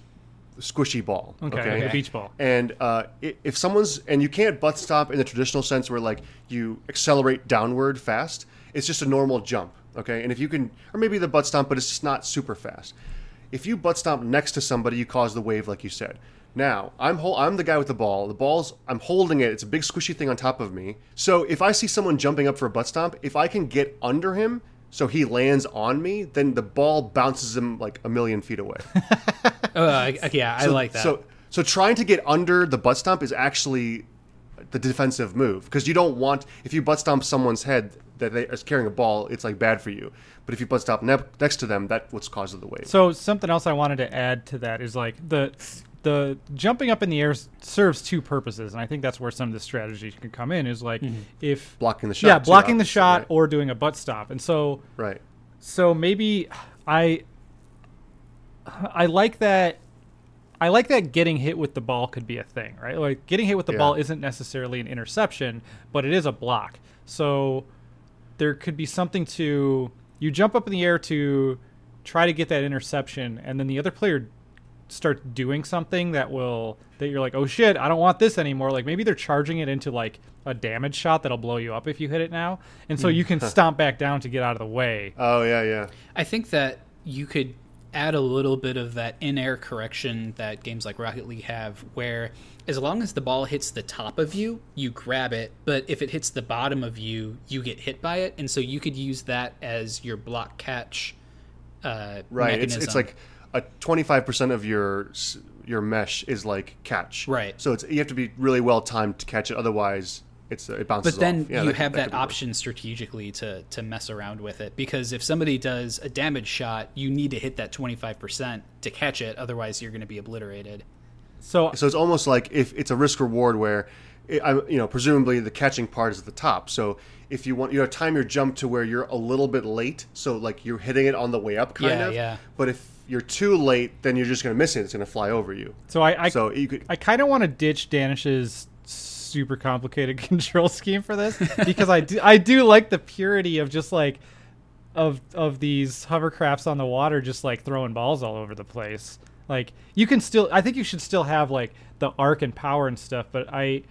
squishy ball. okay, Okay. like a beach ball. And uh, if someone's and you can't butt stomp in the traditional sense where like you accelerate downward fast, it's just a normal jump. Okay, and if you can, or maybe the butt stomp, but it's just not super fast. If you butt stomp next to somebody, you cause the wave, like you said. Now I'm hol- I'm the guy with the ball. The ball's I'm holding it. It's a big squishy thing on top of me. So if I see someone jumping up for a butt stomp, if I can get under him so he lands on me, then the ball bounces him like a million feet away. Oh, I- I- yeah, I like that. So so trying to get under the butt stomp is actually the defensive move because you don't want if you butt stomp someone's head that they is carrying a ball, it's like bad for you. But if you butt stomp ne- next to them, that's what's causes the wave. So something else I wanted to add to that is like the the jumping up in the air serves two purposes, and I think that's where some of the strategy can come in. Is like mm-hmm. if blocking the shot. yeah, blocking the shot right? or doing a butt stop, and so right. so maybe I I like that I like that getting hit with the ball could be a thing, right? Like getting hit with the Yeah. ball isn't necessarily an interception, but it is a block. So there could be something to you jump up in the air to try to get that interception and then the other player starts doing something that will that you're like, "Oh shit, I don't want this anymore." Like maybe they're charging it into like a damage shot that'll blow you up if you hit it now. And so you can stomp back down to get out of the way. Oh yeah, yeah. I think that you could add a little bit of that in-air correction that games like Rocket League have, where as long as the ball hits the top of you, you grab it, but if it hits the bottom of you, you get hit by it, and so you could use that as your block catch. Uh, Right. It's Mechanism. it's like a twenty five percent of your your mesh is like catch. Right. So it's you have to be really well timed to catch it. Otherwise, it's it bounces. Off. But then off. Yeah, you that- have that, could work. option strategically to to mess around with it because if somebody does a damage shot, you need to hit that twenty five percent to catch it. Otherwise, you're going to be obliterated. So So it's almost like if it's a risk reward where, eh, it, I, you know, presumably the catching part is at the top. So if you want, you know, time your jump to where you're a little bit late, so like you're hitting it on the way up, kind Yeah, of. yeah. But if you're too late, then you're just going to miss it. It's going to fly over you. So I, I so you could. I kind of want to ditch Danish's super complicated control scheme for this because I do I do like the purity of just like of of these hovercrafts on the water just like throwing balls all over the place. Like you can still I think you should still have like the arc and power and stuff, but I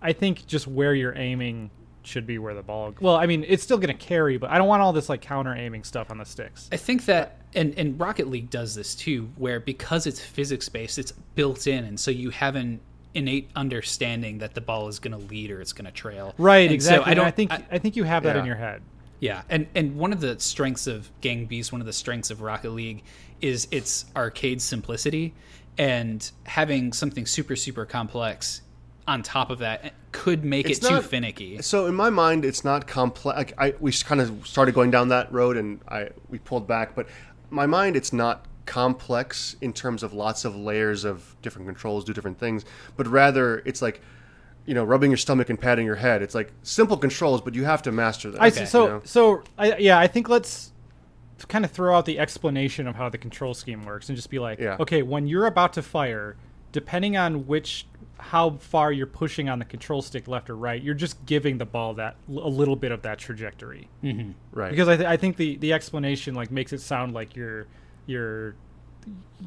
I think just where you're aiming should be where the ball. Well, I mean, it's still going to carry, but I don't want all this like counter aiming stuff on the sticks. I think that and and Rocket League does this too, where because it's physics based, it's built in, and so you have an innate understanding that the ball is going to lead or it's going to trail. Right, And so exactly. I don't I think I- I, think you have that in your head. Yeah, and and one of the strengths of Gang Beast, one of the strengths of Rocket League, is its arcade simplicity, and having something super super complex on top of that could make It's it too finicky. So in my mind, it's not complex. Like I, we kind of started going down that road, and I we pulled back. But my mind, it's not complex in terms of lots of layers of different controls do different things, but rather it's like you know rubbing your stomach and patting your head. It's like simple controls, but you have to master them. I Okay. so you know? so I, yeah, I think let's kind of throw out the explanation of how the control scheme works and just be like, Yeah. okay, when you're about to fire, depending on which how far you're pushing on the control stick left or right, you're just giving the ball that a little bit of that trajectory. Mm-hmm. right. Because I, th- I think the the explanation like makes it sound like you're you're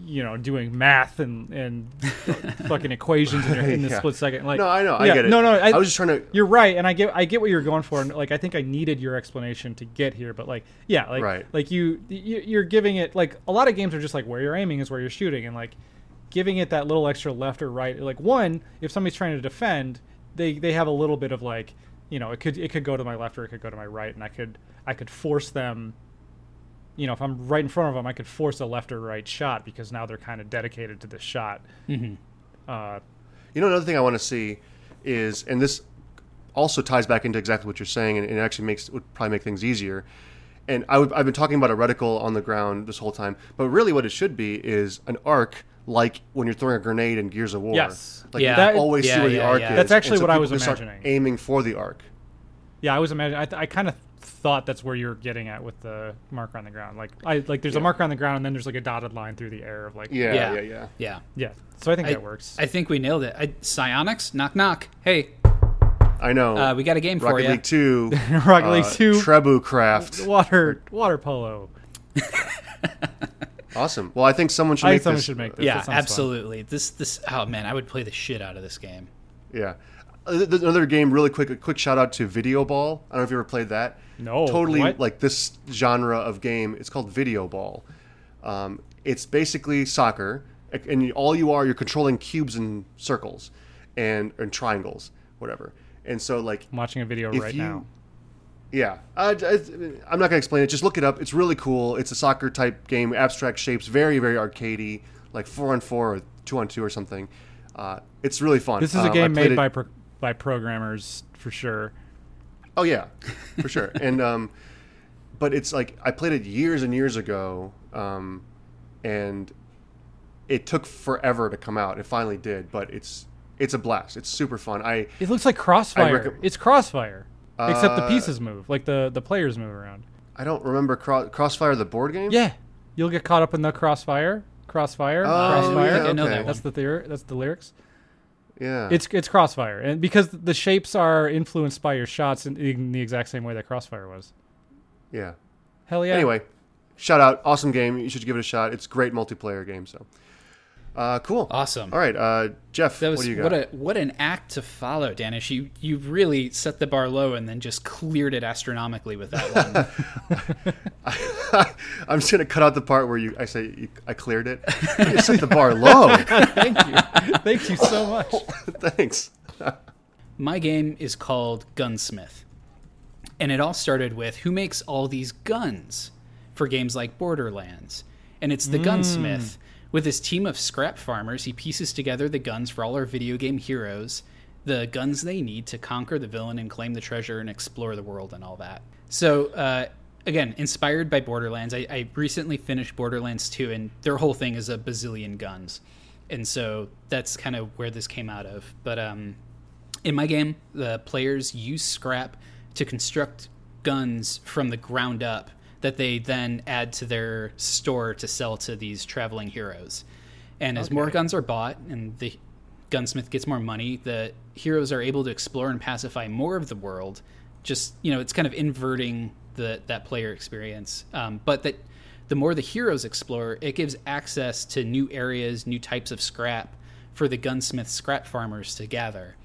you know doing math and and fucking equations in, your, in the Yeah. split second. Like no, I know, I get it. No, no, I, I was just trying to. you're right, and I get I get what you're going for, and like I think I needed your explanation to get here, but like yeah, like Right. like you, you you're giving it like a lot of games are just like where you're aiming is where you're shooting, and like giving it that little extra left or right. Like one, if somebody's trying to defend, they they have a little bit of like you know it could it could go to my left or it could go to my right, and I could I could force them you know, if I'm right in front of them, I could force a left or right shot because now they're kind of dedicated to this shot. Uh, You know, another thing I want to see is, and this also ties back into exactly what you're saying, and it actually makes would probably make things easier. And I would, I've been talking about a reticle on the ground this whole time, but really, what it should be is an arc, like when you're throwing a grenade in Gears of War. Yes. like Yeah. you That- always yeah, see where the arc yeah. is. That's actually so what I was can start imagining. aiming for the arc. yeah, I was imagining. I, th- I kind of thought that's where you're getting at with the marker on the ground. Like, I like there's a marker on the ground, and then there's like a dotted line through the air of like, Yeah, Yeah. yeah, yeah. Yeah. yeah. So I think I, that works. I think we nailed it. I, Psyonix, knock knock. Hey, I know. uh, we got a game for Rocket you. League Two, Rocket uh, League Two, Trebu Craft. water water polo. Awesome. Well, I think someone should I make think someone this. should make this. Yeah, That sounds fun. absolutely. This this oh man, I would play the shit out of this game. Yeah. Uh, th- th- Another game, really quick. A quick shout out to Video Ball. I don't know if you ever played that. No, Totally what? like this genre of game. It's called Video Ball. Um, it's basically soccer, and you, all you are, you're controlling cubes and circles, and and triangles, whatever. And so like I'm watching a video if right you- now. Yeah, I, am not gonna explain it. Just look it up. It's really cool. It's a soccer type game, abstract shapes, very very arcadey, like four on four or two on two or something. Uh, it's really fun. This is Um, a I game made it- by pro- by programmers for sure. Oh yeah, for sure. and um, but it's like I played it years and years ago, um, and it took forever to come out. It finally did, but it's it's a blast. It's super fun. I It looks like Crossfire. recom- it's Crossfire, except the Uh, pieces move, like the the players move around. I don't remember Cro- Crossfire the board game. Yeah, you'll get caught up in the Crossfire. Crossfire. Oh, crossfire. I think I know okay. that That's the theory. That's the lyrics. yeah. It's it's Crossfire, and because the shapes are influenced by your shots in, in the exact same way that Crossfire was. yeah. Hell yeah! Anyway, shout out, awesome game. You should give it a shot. It's a great multiplayer game. So, uh, cool. Awesome. All right, uh, Jeff, That was what do you what got? a what an act to follow, Danish. You you really set the bar low and then just cleared it astronomically with that one. I'm just gonna cut out the part where you I say you, I cleared it. You set the bar low. Thank you, thank you so much. Thanks. My game is called Gunsmith. And it all started with who makes all these guns for games like Borderlands. And it's the Gunsmith. With his team of scrap farmers, he pieces together the guns for all our video game heroes, the guns they need to conquer the villain and claim the treasure and explore the world and all that. So, uh, again, inspired by Borderlands, I, I recently finished Borderlands 2, and their whole thing is a bazillion guns. And so that's kind of where this came out of. But um, in my game, the players use scrap to construct guns from the ground up that they then add to their store to sell to these traveling heroes. And as more guns are bought and the gunsmith gets more money, the heroes are able to explore and pacify more of the world. Just you know, it's kind of inverting the that player experience. Um, but that the more the heroes explore, it gives access to new areas, new types of scrap for the gunsmith scrap farmers to gather.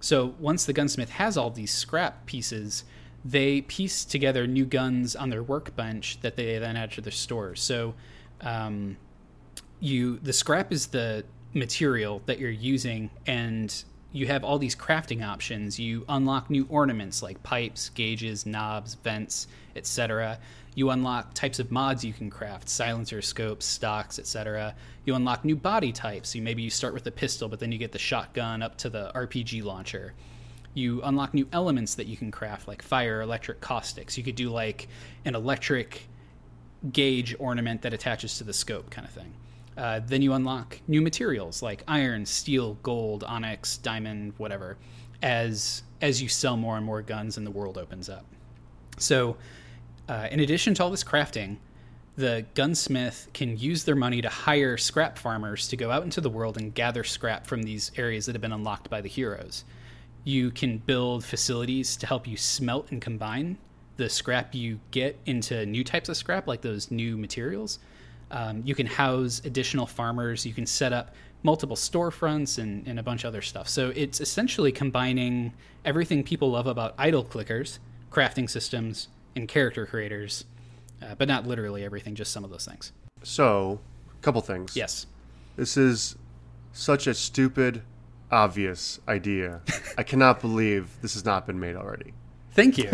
So once the gunsmith has all these scrap pieces, they piece together new guns on their workbench that they then add to their store. So um, you the scrap is the material that you're using and you have all these crafting options. You unlock new ornaments like pipes gauges knobs vents etc you unlock types of mods you can craft silencer scopes stocks etc you unlock new body types. So maybe you start with the pistol but then you get the shotgun up to the rpg launcher you unlock new elements that you can craft like fire electric caustics you could do like an electric gauge ornament that attaches to the scope kind of thing. Uh, then you unlock new materials like iron, steel, gold, onyx, diamond, whatever, as as you sell more and more guns and the world opens up. So, uh, in addition to all this crafting, the gunsmith can use their money to hire scrap farmers to go out into the world and gather scrap from these areas that have been unlocked by the heroes. You can build facilities to help you smelt and combine the scrap you get into new types of scrap, like those new materials. Um, you can house additional farmers. You can set up multiple storefronts and, and a bunch of other stuff. So it's essentially combining everything people love about idle clickers, crafting systems, and character creators, uh, but not literally everything, just some of those things. So, a couple things. Yes. This is such a stupid, obvious idea. I cannot believe this has not been made already. Thank you.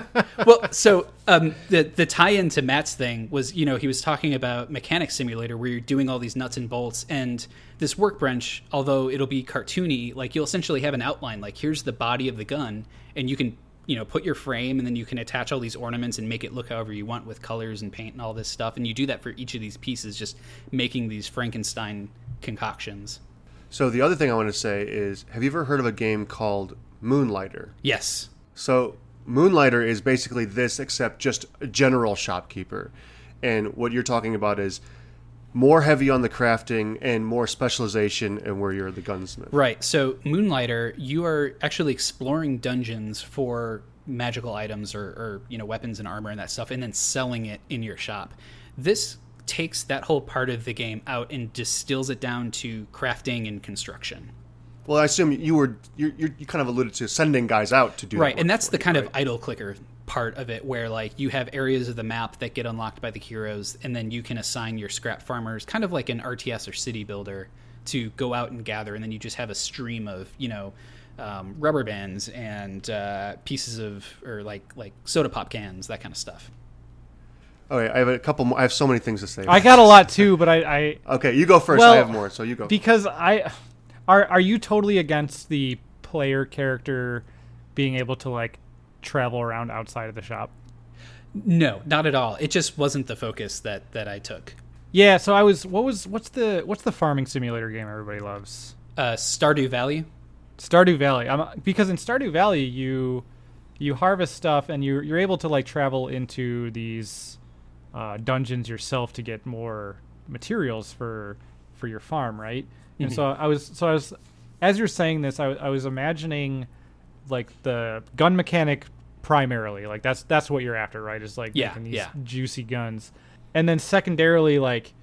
well, so um, the the tie-in to Matt's thing was, you know, he was talking about mechanic simulator where you're doing all these nuts and bolts, and this workbench, although it'll be cartoony, like you'll essentially have an outline. Like here's the body of the gun, and you can, you know, put your frame, and then you can attach all these ornaments and make it look however you want with colors and paint and all this stuff. And you do that for each of these pieces, just making these Frankenstein concoctions. So the other thing I want to say is, have you ever heard of a game called Moonlighter? Yes. So Moonlighter is basically this, except just a general shopkeeper. And what you're talking about is more heavy on the crafting and more specialization and where you're the gunsmith. Right. So Moonlighter, you are actually exploring dungeons for magical items or, or you know weapons and armor and that stuff, and then selling it in your shop. This takes that whole part of the game out and distills it down to crafting and construction. Well, I assume you were you you kind of alluded to sending guys out to do right, that and that's the you, kind right? of idle clicker part of it where like you have areas of the map that get unlocked by the heroes and then you can assign your scrap farmers kind of like an rts or city builder to go out and gather and then you just have a stream of you know um, rubber bands and uh, pieces of or like like soda pop cans that kind of stuff Okay, I have a couple. More, I have so many things to say. I got a lot too, but I, I okay, you go first. Well, I have more, so you go. because I are are you totally against the player character being able to like travel around outside of the shop? no not at all it just wasn't the focus that that i took Yeah, so I was what was what's the what's the farming simulator game everybody loves? uh, stardew valley Stardew Valley. I'm, because in Stardew Valley you you harvest stuff and you you're able to like travel into these uh, dungeons yourself to get more materials for for your farm, right? And so I was so I was as you're saying this, I, was imagining like the gun mechanic primarily, like that's that's what you're after, right? Is like Yeah, making these yeah. juicy guns, and then secondarily like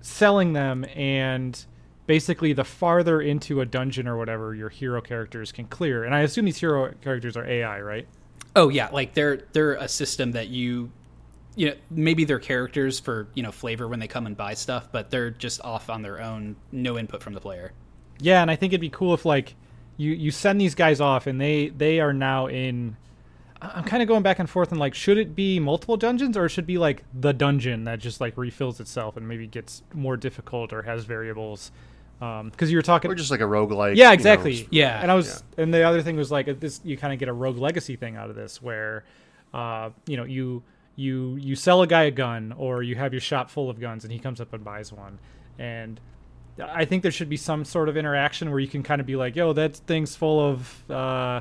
selling them and basically the farther into a dungeon or whatever your hero characters can clear. And I assume these hero characters are AI, right? Oh yeah, like they're they're a system that you you know maybe they're characters for you know flavor when they come and buy stuff, but they're just off on their own, no input from the player. Yeah, and I think it'd be cool if like you you send these guys off and they they are now in I- I'm kind of going back and forth and like should it be multiple dungeons or it should be like the dungeon that just like refills itself and maybe gets more difficult or has variables um because you were talking or just like a roguelike. yeah you know, exactly Yeah. and i was and the other thing was like this you kind of get a rogue legacy thing out of this where uh you know you you you sell a guy a gun or you have your shop full of guns and he comes up and buys one. And i think there should be some sort of interaction where you can kind of be like yo that thing's full of uh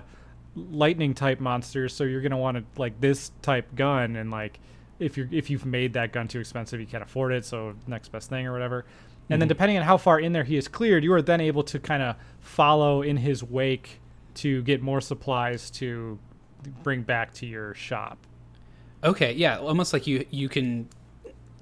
lightning type monsters so you're going to want to like this type gun. And like if you're if you've made that gun too expensive you can't afford it so next best thing or whatever. And then depending on how far in there he is cleared you are then able to kind of follow in his wake to get more supplies to bring back to your shop Okay, yeah, almost like you you can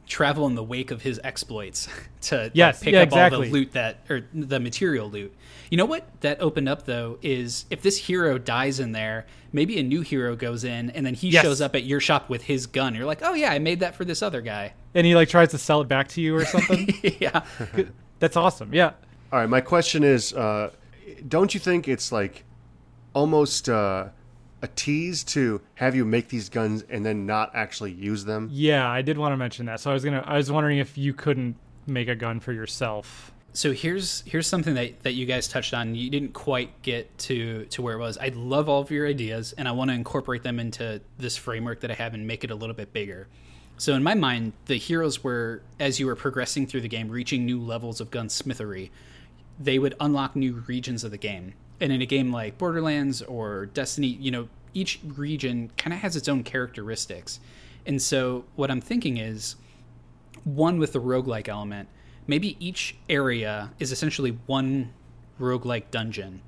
travel in the wake of his exploits to like, pick yeah, up all the loot that or the material loot. You know what that opened up though is if this hero dies in there, maybe a new hero goes in and then he Yes. shows up at your shop with his gun. You're like, oh yeah, I made that for this other guy. and he like tries to sell it back to you or something yeah. that's awesome yeah All right, my question is, uh, don't you think it's like almost uh, a tease to have you make these guns and then not actually use them? yeah i did want to mention that so i was gonna i was wondering if you couldn't make a gun for yourself So here's here's something that, that you guys touched on. You didn't quite get to to where it was. I love all of your ideas, and I want to incorporate them into this framework that I have and make it a little bit bigger. So in my mind, the heroes were as you were progressing through the game, reaching new levels of gunsmithery, they would unlock new regions of the game. And in a game like Borderlands or Destiny, you know, each region kind of has its own characteristics. And so what I'm thinking is one with the roguelike element, maybe each area is essentially one roguelike dungeon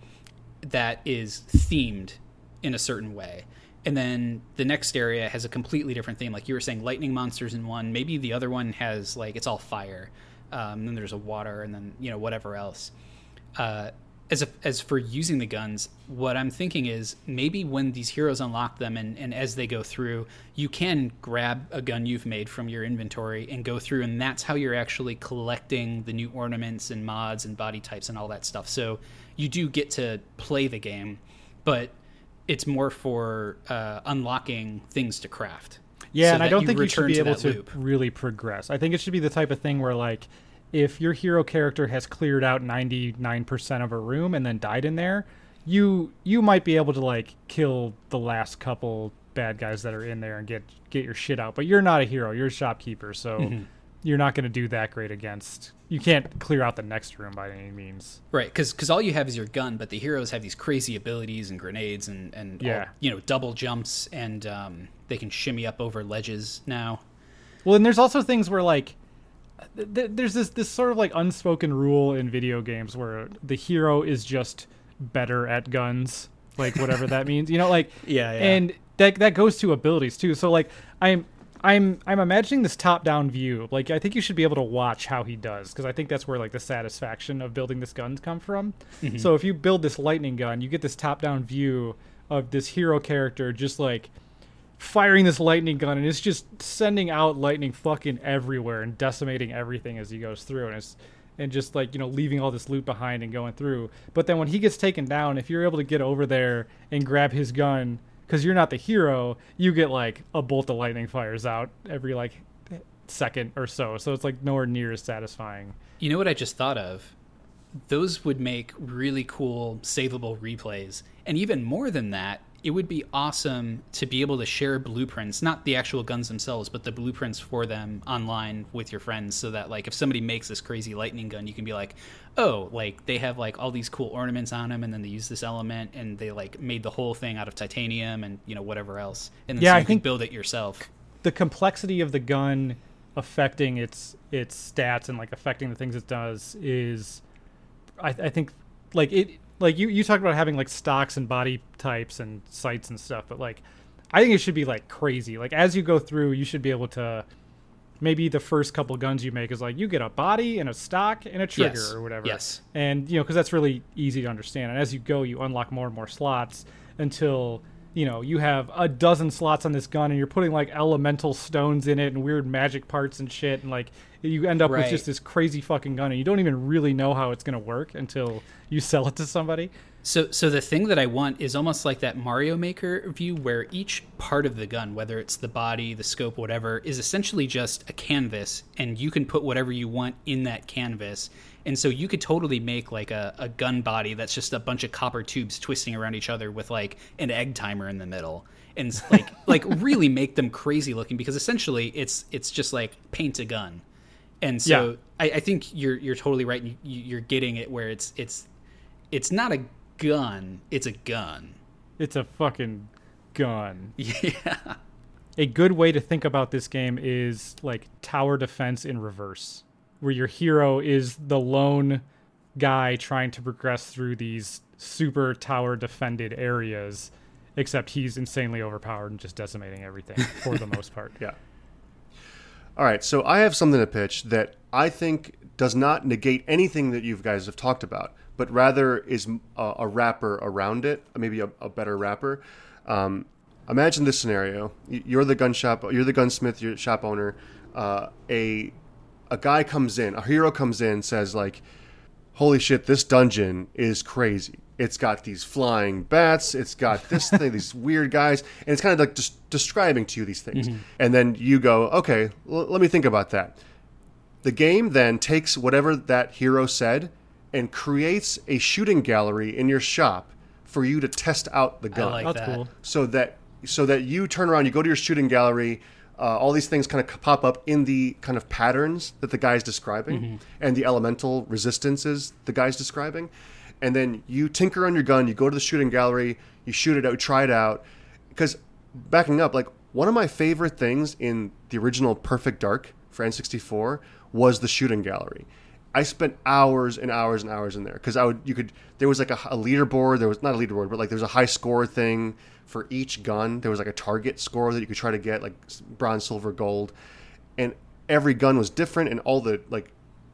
that is themed in a certain way. And then the next area has a completely different theme. Like you were saying, lightning monsters in one. Maybe the other one has like it's all fire. Um, then there's a water, and then you know whatever else. Uh, as a, as for using the guns, what I'm thinking is maybe when these heroes unlock them and, and as they go through, you can grab a gun you've made from your inventory and go through, and that's how you're actually collecting the new ornaments and mods and body types and all that stuff. So you do get to play the game, but it's more for uh, unlocking things to craft. Yeah, so and I don't you think you should be to able to loop. really progress. I think it should be the type of thing where like if your hero character has cleared out 99% of a room and then died in there, you you might be able to like kill the last couple bad guys that are in there and get get your shit out. But you're not a hero, you're a shopkeeper, so Mm-hmm. you're not going to do that great against. You can't clear out the next room by any means. Right, because all you have is your gun, but the heroes have these crazy abilities and grenades and and all- you know double jumps and um, they can shimmy up over ledges now. Well, and there's also things where like th- th- there's this this sort of like unspoken rule in video games where the hero is just better at guns, like whatever that means. You know, like Yeah, yeah. and that that goes to abilities too. So like I'm I'm I'm imagining this top-down view. Like I think you should be able to watch how he does because I think that's where like the satisfaction of building this gun come from. Mm-hmm. So if you build this lightning gun, you get this top-down view of this hero character just like firing this lightning gun and it's just sending out lightning fucking everywhere and decimating everything as he goes through and it's and just like you know leaving all this loot behind and going through but then when he gets taken down if you're able to get over there and grab his gun because you're not the hero you get like a bolt of lightning fires out every like second or so so it's like nowhere near as satisfying You know what I just thought of? Those would make really cool savable replays. And even more than that, it would be awesome to be able to share blueprints, not the actual guns themselves, but the blueprints for them online with your friends so that like if somebody makes this crazy lightning gun, you can be like, "Oh, like they have like all these cool ornaments on them and then they use this element and they like made the whole thing out of titanium and, you know, whatever else." And then Yeah, so I can think- build it yourself. the complexity of the gun affecting its its stats and like affecting the things it does is I, I think like it like you you talked about having like stocks and body types and sights and stuff but like I think it should be like crazy like as you go through you should be able to maybe the first couple guns you make is like you get a body and a stock and a trigger Yes. or whatever Yes. and you know because that's really easy to understand and as you go you unlock more and more slots until you know you have a dozen slots on this gun and you're putting like elemental stones in it and weird magic parts and shit and like you end up with just this crazy fucking gun and you don't even really know how it's going to work until you sell it to somebody So, so the thing that I want is almost like that Mario Maker view, where each part of the gun, whether it's the body, the scope, whatever, is essentially just a canvas, and you can put whatever you want in that canvas. And so you could totally make like a, a gun body that's just a bunch of copper tubes twisting around each other with like an egg timer in the middle, and like like really make them crazy looking because essentially it's it's just like paint a gun. And so Yeah. I, I think you're you're totally right. You, you're getting it where it's it's it's not a gun it's a gun it's a fucking gun yeah a good way to think about this game is like tower defense in reverse, where your hero is the lone guy trying to progress through these super tower defended areas, except he's insanely overpowered and just decimating everything for the most part. Yeah. All right, so I have something to pitch that I think does not negate anything that you guys have talked about, but rather is a, a wrapper around it, maybe a, a better wrapper. Um, imagine this scenario: you're the gun shop, you're the gunsmith, you're the shop owner. Uh, a a guy comes in, a hero comes in, says like, "Holy shit, this dungeon is crazy." It's got these flying bats. It's got this thing, these weird guys, and it's kind of like just describing to you these things. Mm-hmm. And then you go, okay, l- let me think about that. The game then takes whatever that hero said and creates a shooting gallery in your shop for you to test out the i gun like That's that cool. so that so that you turn around, you go to your shooting gallery. Uh, all these things kind of pop up in the kind of patterns that the guy's describing, and the elemental resistances the guy's describing, and then you tinker on your gun. You go to the shooting gallery, you shoot it out, try it out. Because backing up, like one of my favorite things in the original Perfect Dark for N64 was the shooting gallery. I spent hours and hours and hours in there because I would you could there was like a, a leaderboard there was not a leaderboard but like there was a high score thing for each gun there was like a target score that you could try to get like bronze silver gold. And every gun was different and all the like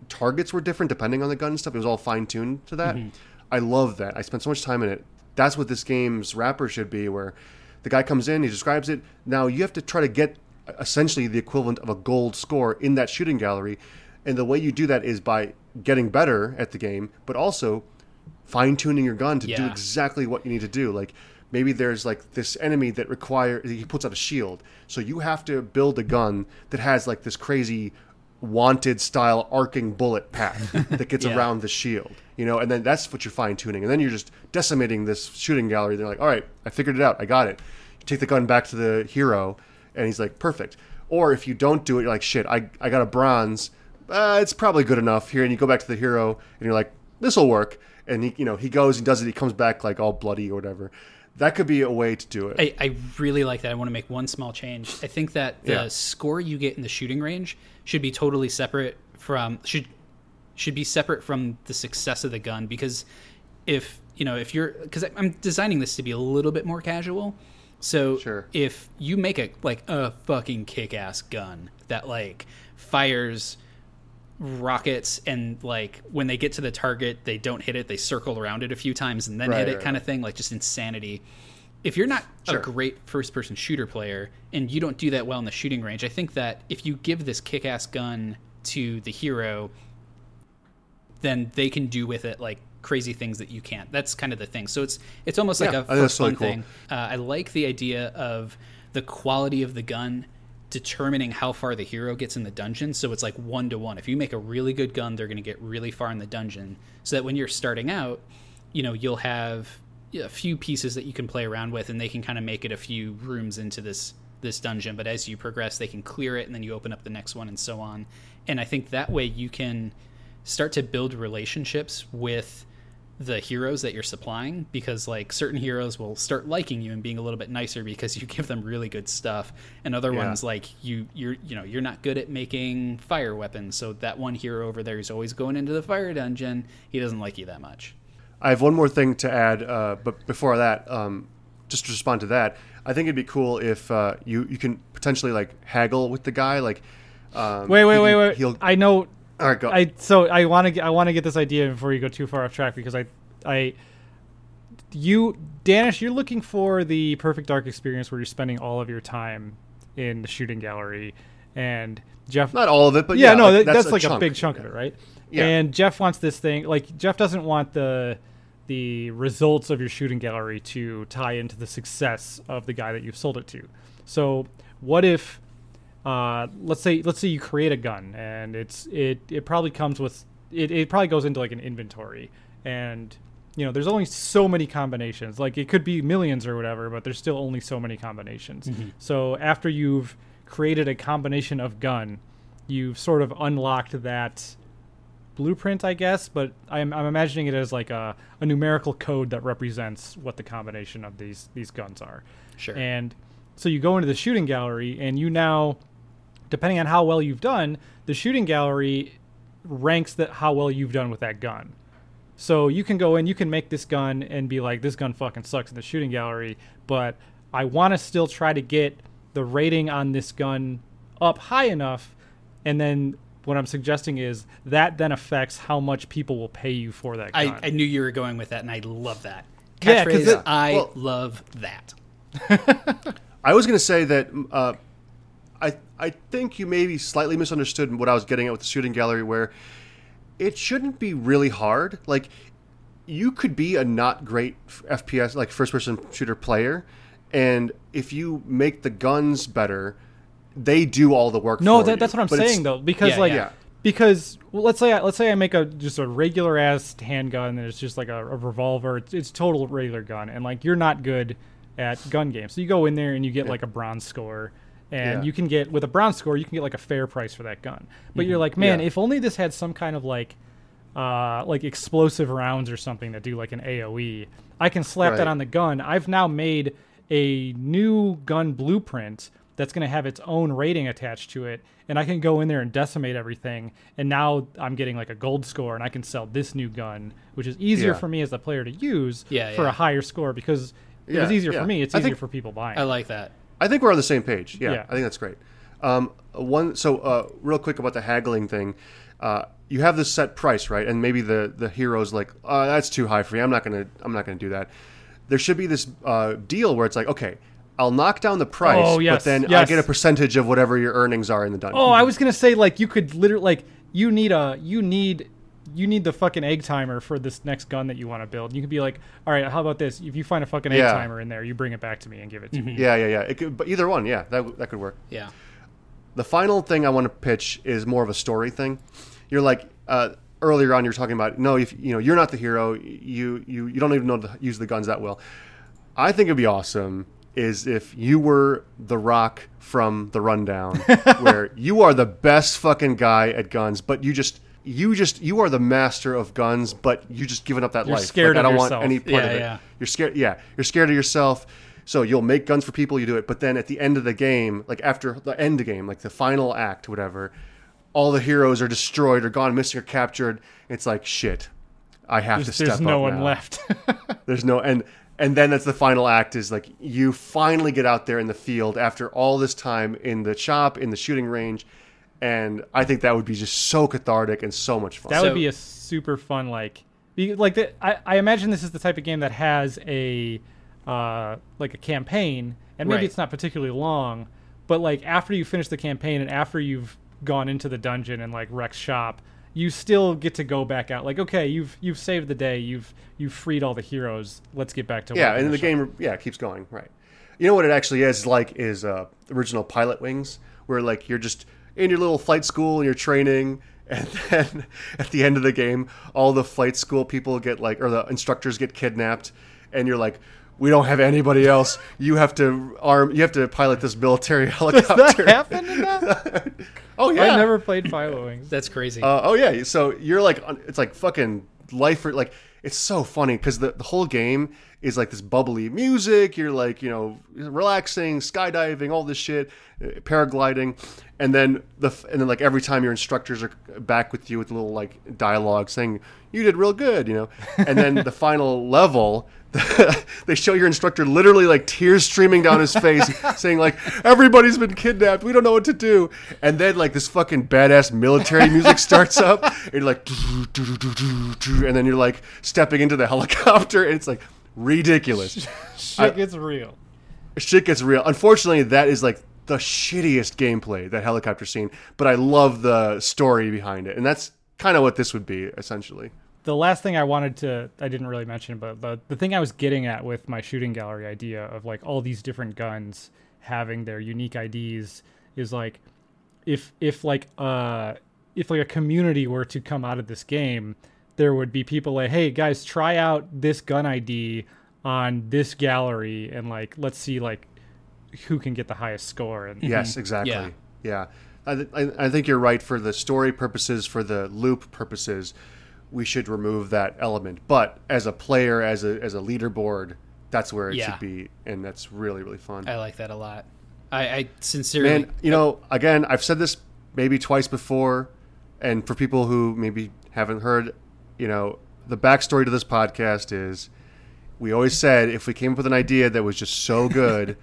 targets were different depending on the gun and stuff. It was all fine tuned to that. Mm-hmm. I love that. I spent so much time in it. That's what this game's wrapper should be where the guy comes in he describes it. Now you have to try to get essentially the equivalent of a gold score in that shooting gallery. And the way you do that is by getting better at the game but also fine tuning your gun to do exactly what you need to do. Like maybe there's like this enemy that require he puts out a shield, so you have to build a gun that has like this crazy wanted style arcing bullet path that gets Yeah. around the shield. You know, and then that's what you're fine tuning, and then you're just decimating this shooting gallery. They're like, all right, I figured it out, I got it. You take the gun back to the hero, and he's like, perfect. Or if you don't do it, you're like, shit, I, I got a bronze. Uh, it's probably good enough here, and you go back to the hero, and you're like, this will work. And he, you know, he goes and does it. He comes back like all bloody or whatever. That could be a way to do it. I, I really like that. I want to make one small change. I think that the Yeah. score you get in the shooting range should be totally separate from should should be separate from the success of the gun because if you know if you're because I'm designing this to be a little bit more casual. So Sure. if you make a like a fucking kick ass gun that like fires rockets and like when they get to the target they don't hit it. They circle around it a few times and then Right, hit it right, kind of thing like just insanity. If you're not Sure. a great first person shooter player and you don't do that well in the shooting range i think that if you give this kick-ass gun to the hero then they can do with it like crazy things that you can't. That's kind of the thing. So it's it's almost like Yeah, a I think for that's really fun cool. thing. Uh, i like the idea of the quality of the gun determining how far the hero gets in the dungeon. So it's like one to one if you make a really good gun they're going to get really far in the dungeon. So that when you're starting out you know you'll have a few pieces that you can play around with and they can kind of make it a few rooms into this this dungeon. But as you progress they can clear it and then you open up the next one and so on. And i think that way you can start to build relationships with the heroes that you're supplying because like certain heroes will start liking you and being a little bit nicer because you give them really good stuff and other Yeah. ones like you you're you know you're not good at making fire weapons so that one hero over there is always going into the fire dungeon he doesn't like you that much I have one more thing to add, uh, but before that, um, just to respond to that, I think it'd be cool if uh, you you can potentially like haggle with the guy, like. Um, Wait, wait, he wait, wait. He'll, I know. All right, go. I so I want to I want to get this idea before you go too far off track because I I you Danish you're looking for the perfect dark experience where you're spending all of your time in the shooting gallery and Jeff Not all of it, but yeah, yeah, no, like, that, that's, a like a big chunk of it, right? Yeah. And Jeff wants this thing like Jeff doesn't want the the results of your shooting gallery to tie into the success of the guy that you've sold it to. So, what if uh, let's say let's say you create a gun and it's it it probably comes with it, it probably goes into like an inventory. And you know there's only so many combinations. Like it could be millions or whatever but there's still only so many combinations. So after you've created a combination of gun you've sort of unlocked that blueprint i guess but i'm, I'm imagining it as like a, a numerical code that represents what the combination of these these guns are. Sure. and so you go into the shooting gallery and you now depending on how well you've done the shooting gallery ranks that how well you've done with that gun so you can go in, you can make this gun and be like, this gun fucking sucks in the shooting gallery, but I want to still try to get the rating on this gun up high enough. And then what I'm suggesting is that then affects how much people will pay you for that gun. I, I knew you were going with that and i love that Yeah, 'cause catchphrase it- i well- love that I was going to say that uh, I I think you maybe slightly misunderstood what I was getting at with the shooting gallery, where it shouldn't be really hard. Like you could be a not great FPS like first person shooter player, and if you make the guns better, they do all the work. no, for that, you. that's what I'm But saying though, because Yeah, like, yeah. because well, let's say I, let's say I make a just a regular ass handgun and it's just like a, a revolver. It's, it's total regular gun, and like you're not good at gun games, so you go in there and you get like a bronze score. And Yeah. you can get with a bronze score, you can get like a fair price for that gun. But you're like, man, Yeah. if only this had some kind of like, uh, like explosive rounds or something that do like an AOE, I can slap that on the gun. I've now made a new gun blueprint that's going to have its own rating attached to it, and I can go in there and decimate everything. And now I'm getting like a gold score, and I can sell this new gun, which is easier Yeah. for me as the player to use for a higher score because Yeah, it's easier for me. It's easier for people buying. i like that I think we're on the same page. Yeah, Yeah. I think that's great. Um, one, so uh, real quick about the haggling thing. Uh, you have this set price, right? And maybe the the hero's like, uh, "That's too high for me. I'm not gonna. I'm not gonna do that." There should be this uh, deal where it's like, okay, I'll knock down the price, Oh, but yes, then I get a percentage of whatever your earnings are in the dungeon. Oh, I was gonna say like you could literally like you need a you need you need the fucking egg timer for this next gun that you want to build. You could be like, all right, how about this? If you find a fucking egg Yeah. timer in there, you bring it back to me and give it to me. Yeah, yeah, yeah. It could, but either one, yeah, that that could work. Yeah. The final thing I want to pitch is more of a story thing. You're like uh, earlier on, you're talking about no, if you know you're not the hero, you you you don't even know to use the guns that well. I think it'd be awesome is if you were the Rock from the Rundown, where you are the best fucking guy at guns, but you just you just you are the master of guns, but you just given up that You're life. scared Like, I don't yourself. want any part Yeah, of it. yeah. You're scared. Yeah, you're scared of yourself. So you'll make guns for people. You do it, but then at the end of the game, like after the end game, like the final act, whatever, all the heroes are destroyed or gone missing or captured. It's like shit. I have to There's, step there's no up one now. left. There's no and and then that's the final act is like you finally get out there in the field after all this time in the shop in the shooting range, and I think that would be just so cathartic and so much fun. That So- would be a super fun like like the, I, I imagine this is the type of game that has a uh, like a campaign and maybe Right. it's not particularly long but like after you finish the campaign and after you've gone into the dungeon and like Rex shop you still get to go back out like okay you've you've saved the day you've you've freed all the heroes let's get back to work. yeah, and the shop. game yeah it keeps going right. You know what it actually is like is uh, original Pilotwings, where like you're just in your little flight school and you're training, and then at the end of the game, all the flight school people get like or the instructors get kidnapped, and you're like. We don't have anybody else. You have to arm. You have to pilot this military Does helicopter. that happen in that? Oh yeah. I never played Pilotwings. That's crazy. Uh, oh yeah, so you're like, it's like fucking life. Or, like it's so funny because the the whole game is like this bubbly music. You're like, you know, relaxing, skydiving, all this shit, uh, paragliding, and then the and then like every time your instructors are back with you with a little like dialogue saying you did real good, you know, and then the final level. they show your instructor literally like tears streaming down his face saying like everybody's been kidnapped we don't know what to do and then like this fucking badass military music starts up and you're like and then you're like stepping into the helicopter and it's like ridiculous Shit gets real. shit gets real unfortunately that is like the shittiest gameplay that helicopter scene but i love the story behind it. And that's kind of what this would be essentially. The last thing I wanted to I didn't really mention, but the the thing I was getting at with my shooting gallery idea of like all these different guns having their unique IDs is like if if like uh if like a community were to come out of this game, there would be people like, hey guys, try out this gun ID on this gallery and like let's see like who can get the highest score and Yes, mm-hmm. exactly. Yeah. Yeah, I, th- I, I think you're right. For the story purposes, for the loop purposes, we should remove that element. But as a player, as a as a leaderboard, that's where it Yeah. should be, and that's really really fun. I like that a lot. I, I sincerely. Man, you know, again, I've said this maybe twice before, and for people who maybe haven't heard, you know, the backstory to this podcast is we always said if we came up with an idea that was just so good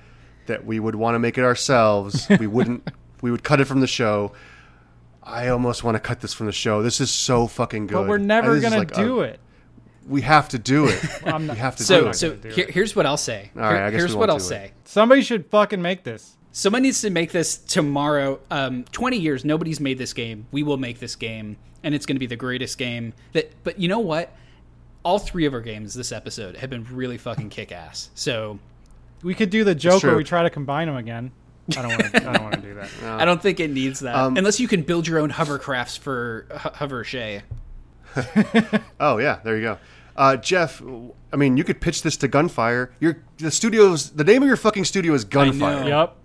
that we would want to make it ourselves, we wouldn't. We would cut it from the show. I almost want to cut this from the show. This is so fucking good. but we're never This is gonna like do a- it. We have to do it. I'm not- we have to do it. so do here, here's what I'll say. All right, Here- I guess here's we what won't I'll do it. say. Somebody should fucking make this. Someone needs to make this tomorrow. Um, Twenty years, nobody's made this game. We will make this game, and it's going to be the greatest game. That, but you know what? All three of our games this episode have been really fucking kick ass. So We could do the joke where we try to combine them again. I don't want to. I don't want to do that. I don't think it needs that Um, unless you can build your own hovercrafts for Ho- Hover Shay. Oh yeah, there you go. Uh, Jeff, I mean, you could pitch this to Gunfire. Your the studio's the name of your fucking studio is Gunfire. know. Yep.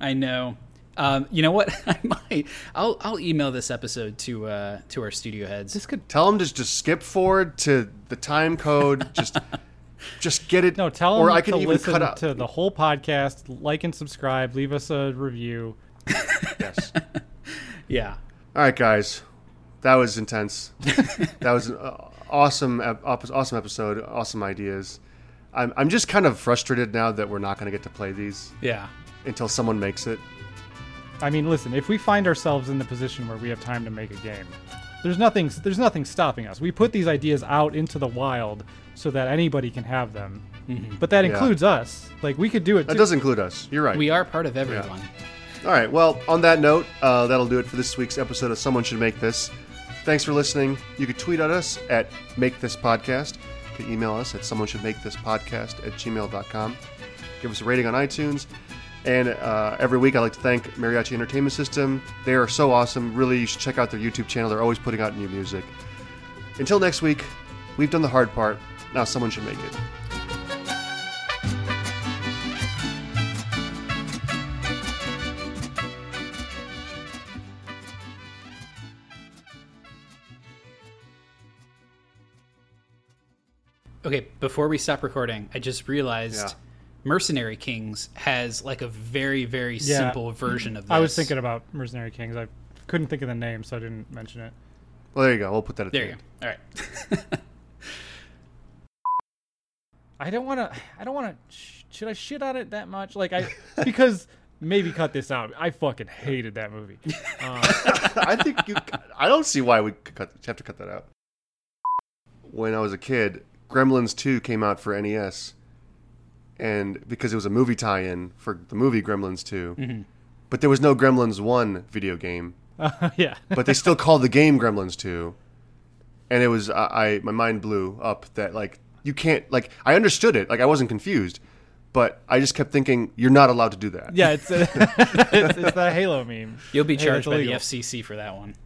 I know. Um, you know what? I might. I'll I'll email this episode to uh, to our studio heads. This could Tell them to just skip forward to the time code. Just, just get it. no. Tell or them I can to even listen cut out. to the whole podcast, like and subscribe, leave us a review. Yes. Yeah. All right, guys, that was intense. that was an uh, awesome, awesome episode. Awesome ideas. I'm, I'm just kind of frustrated now that we're not going to get to play these Yeah. until someone makes it. I mean, listen. If we find ourselves in the position where we have time to make a game, there's nothing. There's nothing stopping us. We put these ideas out into the wild so that anybody can have them. But that Yeah. includes us. Like we could do it. That too. does include us. You're right. We are part of everyone. All right. Well, on that note, uh, that'll do it for this week's episode of Someone Should Make This. Thanks for listening. You can tweet at us at Make This Podcast. You can email us at someone should make this podcast at gmail.com. Give us a rating on iTunes. And uh, every week, I like to thank Mariachi Entertainment System. They are so awesome. Really, you should check out their YouTube channel. They're always putting out new music. Until next week, we've done the hard part. Now someone should make it. Okay, before we stop recording, I just realized Yeah. Mercenary Kings has like a very, very Yeah. simple version of this. I was thinking about Mercenary Kings. I couldn't think of the name, so I didn't mention it. Well, there you go. We'll put that at There the you end. go. All right. I don't want to. I don't want to. Sh- should I shit on it that much? Like I because maybe cut this out. I fucking hated that movie. Um, I think you. I don't see why we cut, have to cut that out. When I was a kid, Gremlins 2 came out for NES, and because it was a movie tie-in for the movie Gremlins 2, but there was no Gremlins 1 video game, yeah. but they still called the game Gremlins 2, and it was I, I my mind blew up that like you can't like I understood it like I wasn't confused, but I just kept thinking you're not allowed to do that. Yeah, it's, it's it's that Halo meme. You'll be charged that's by the. FCC for that one.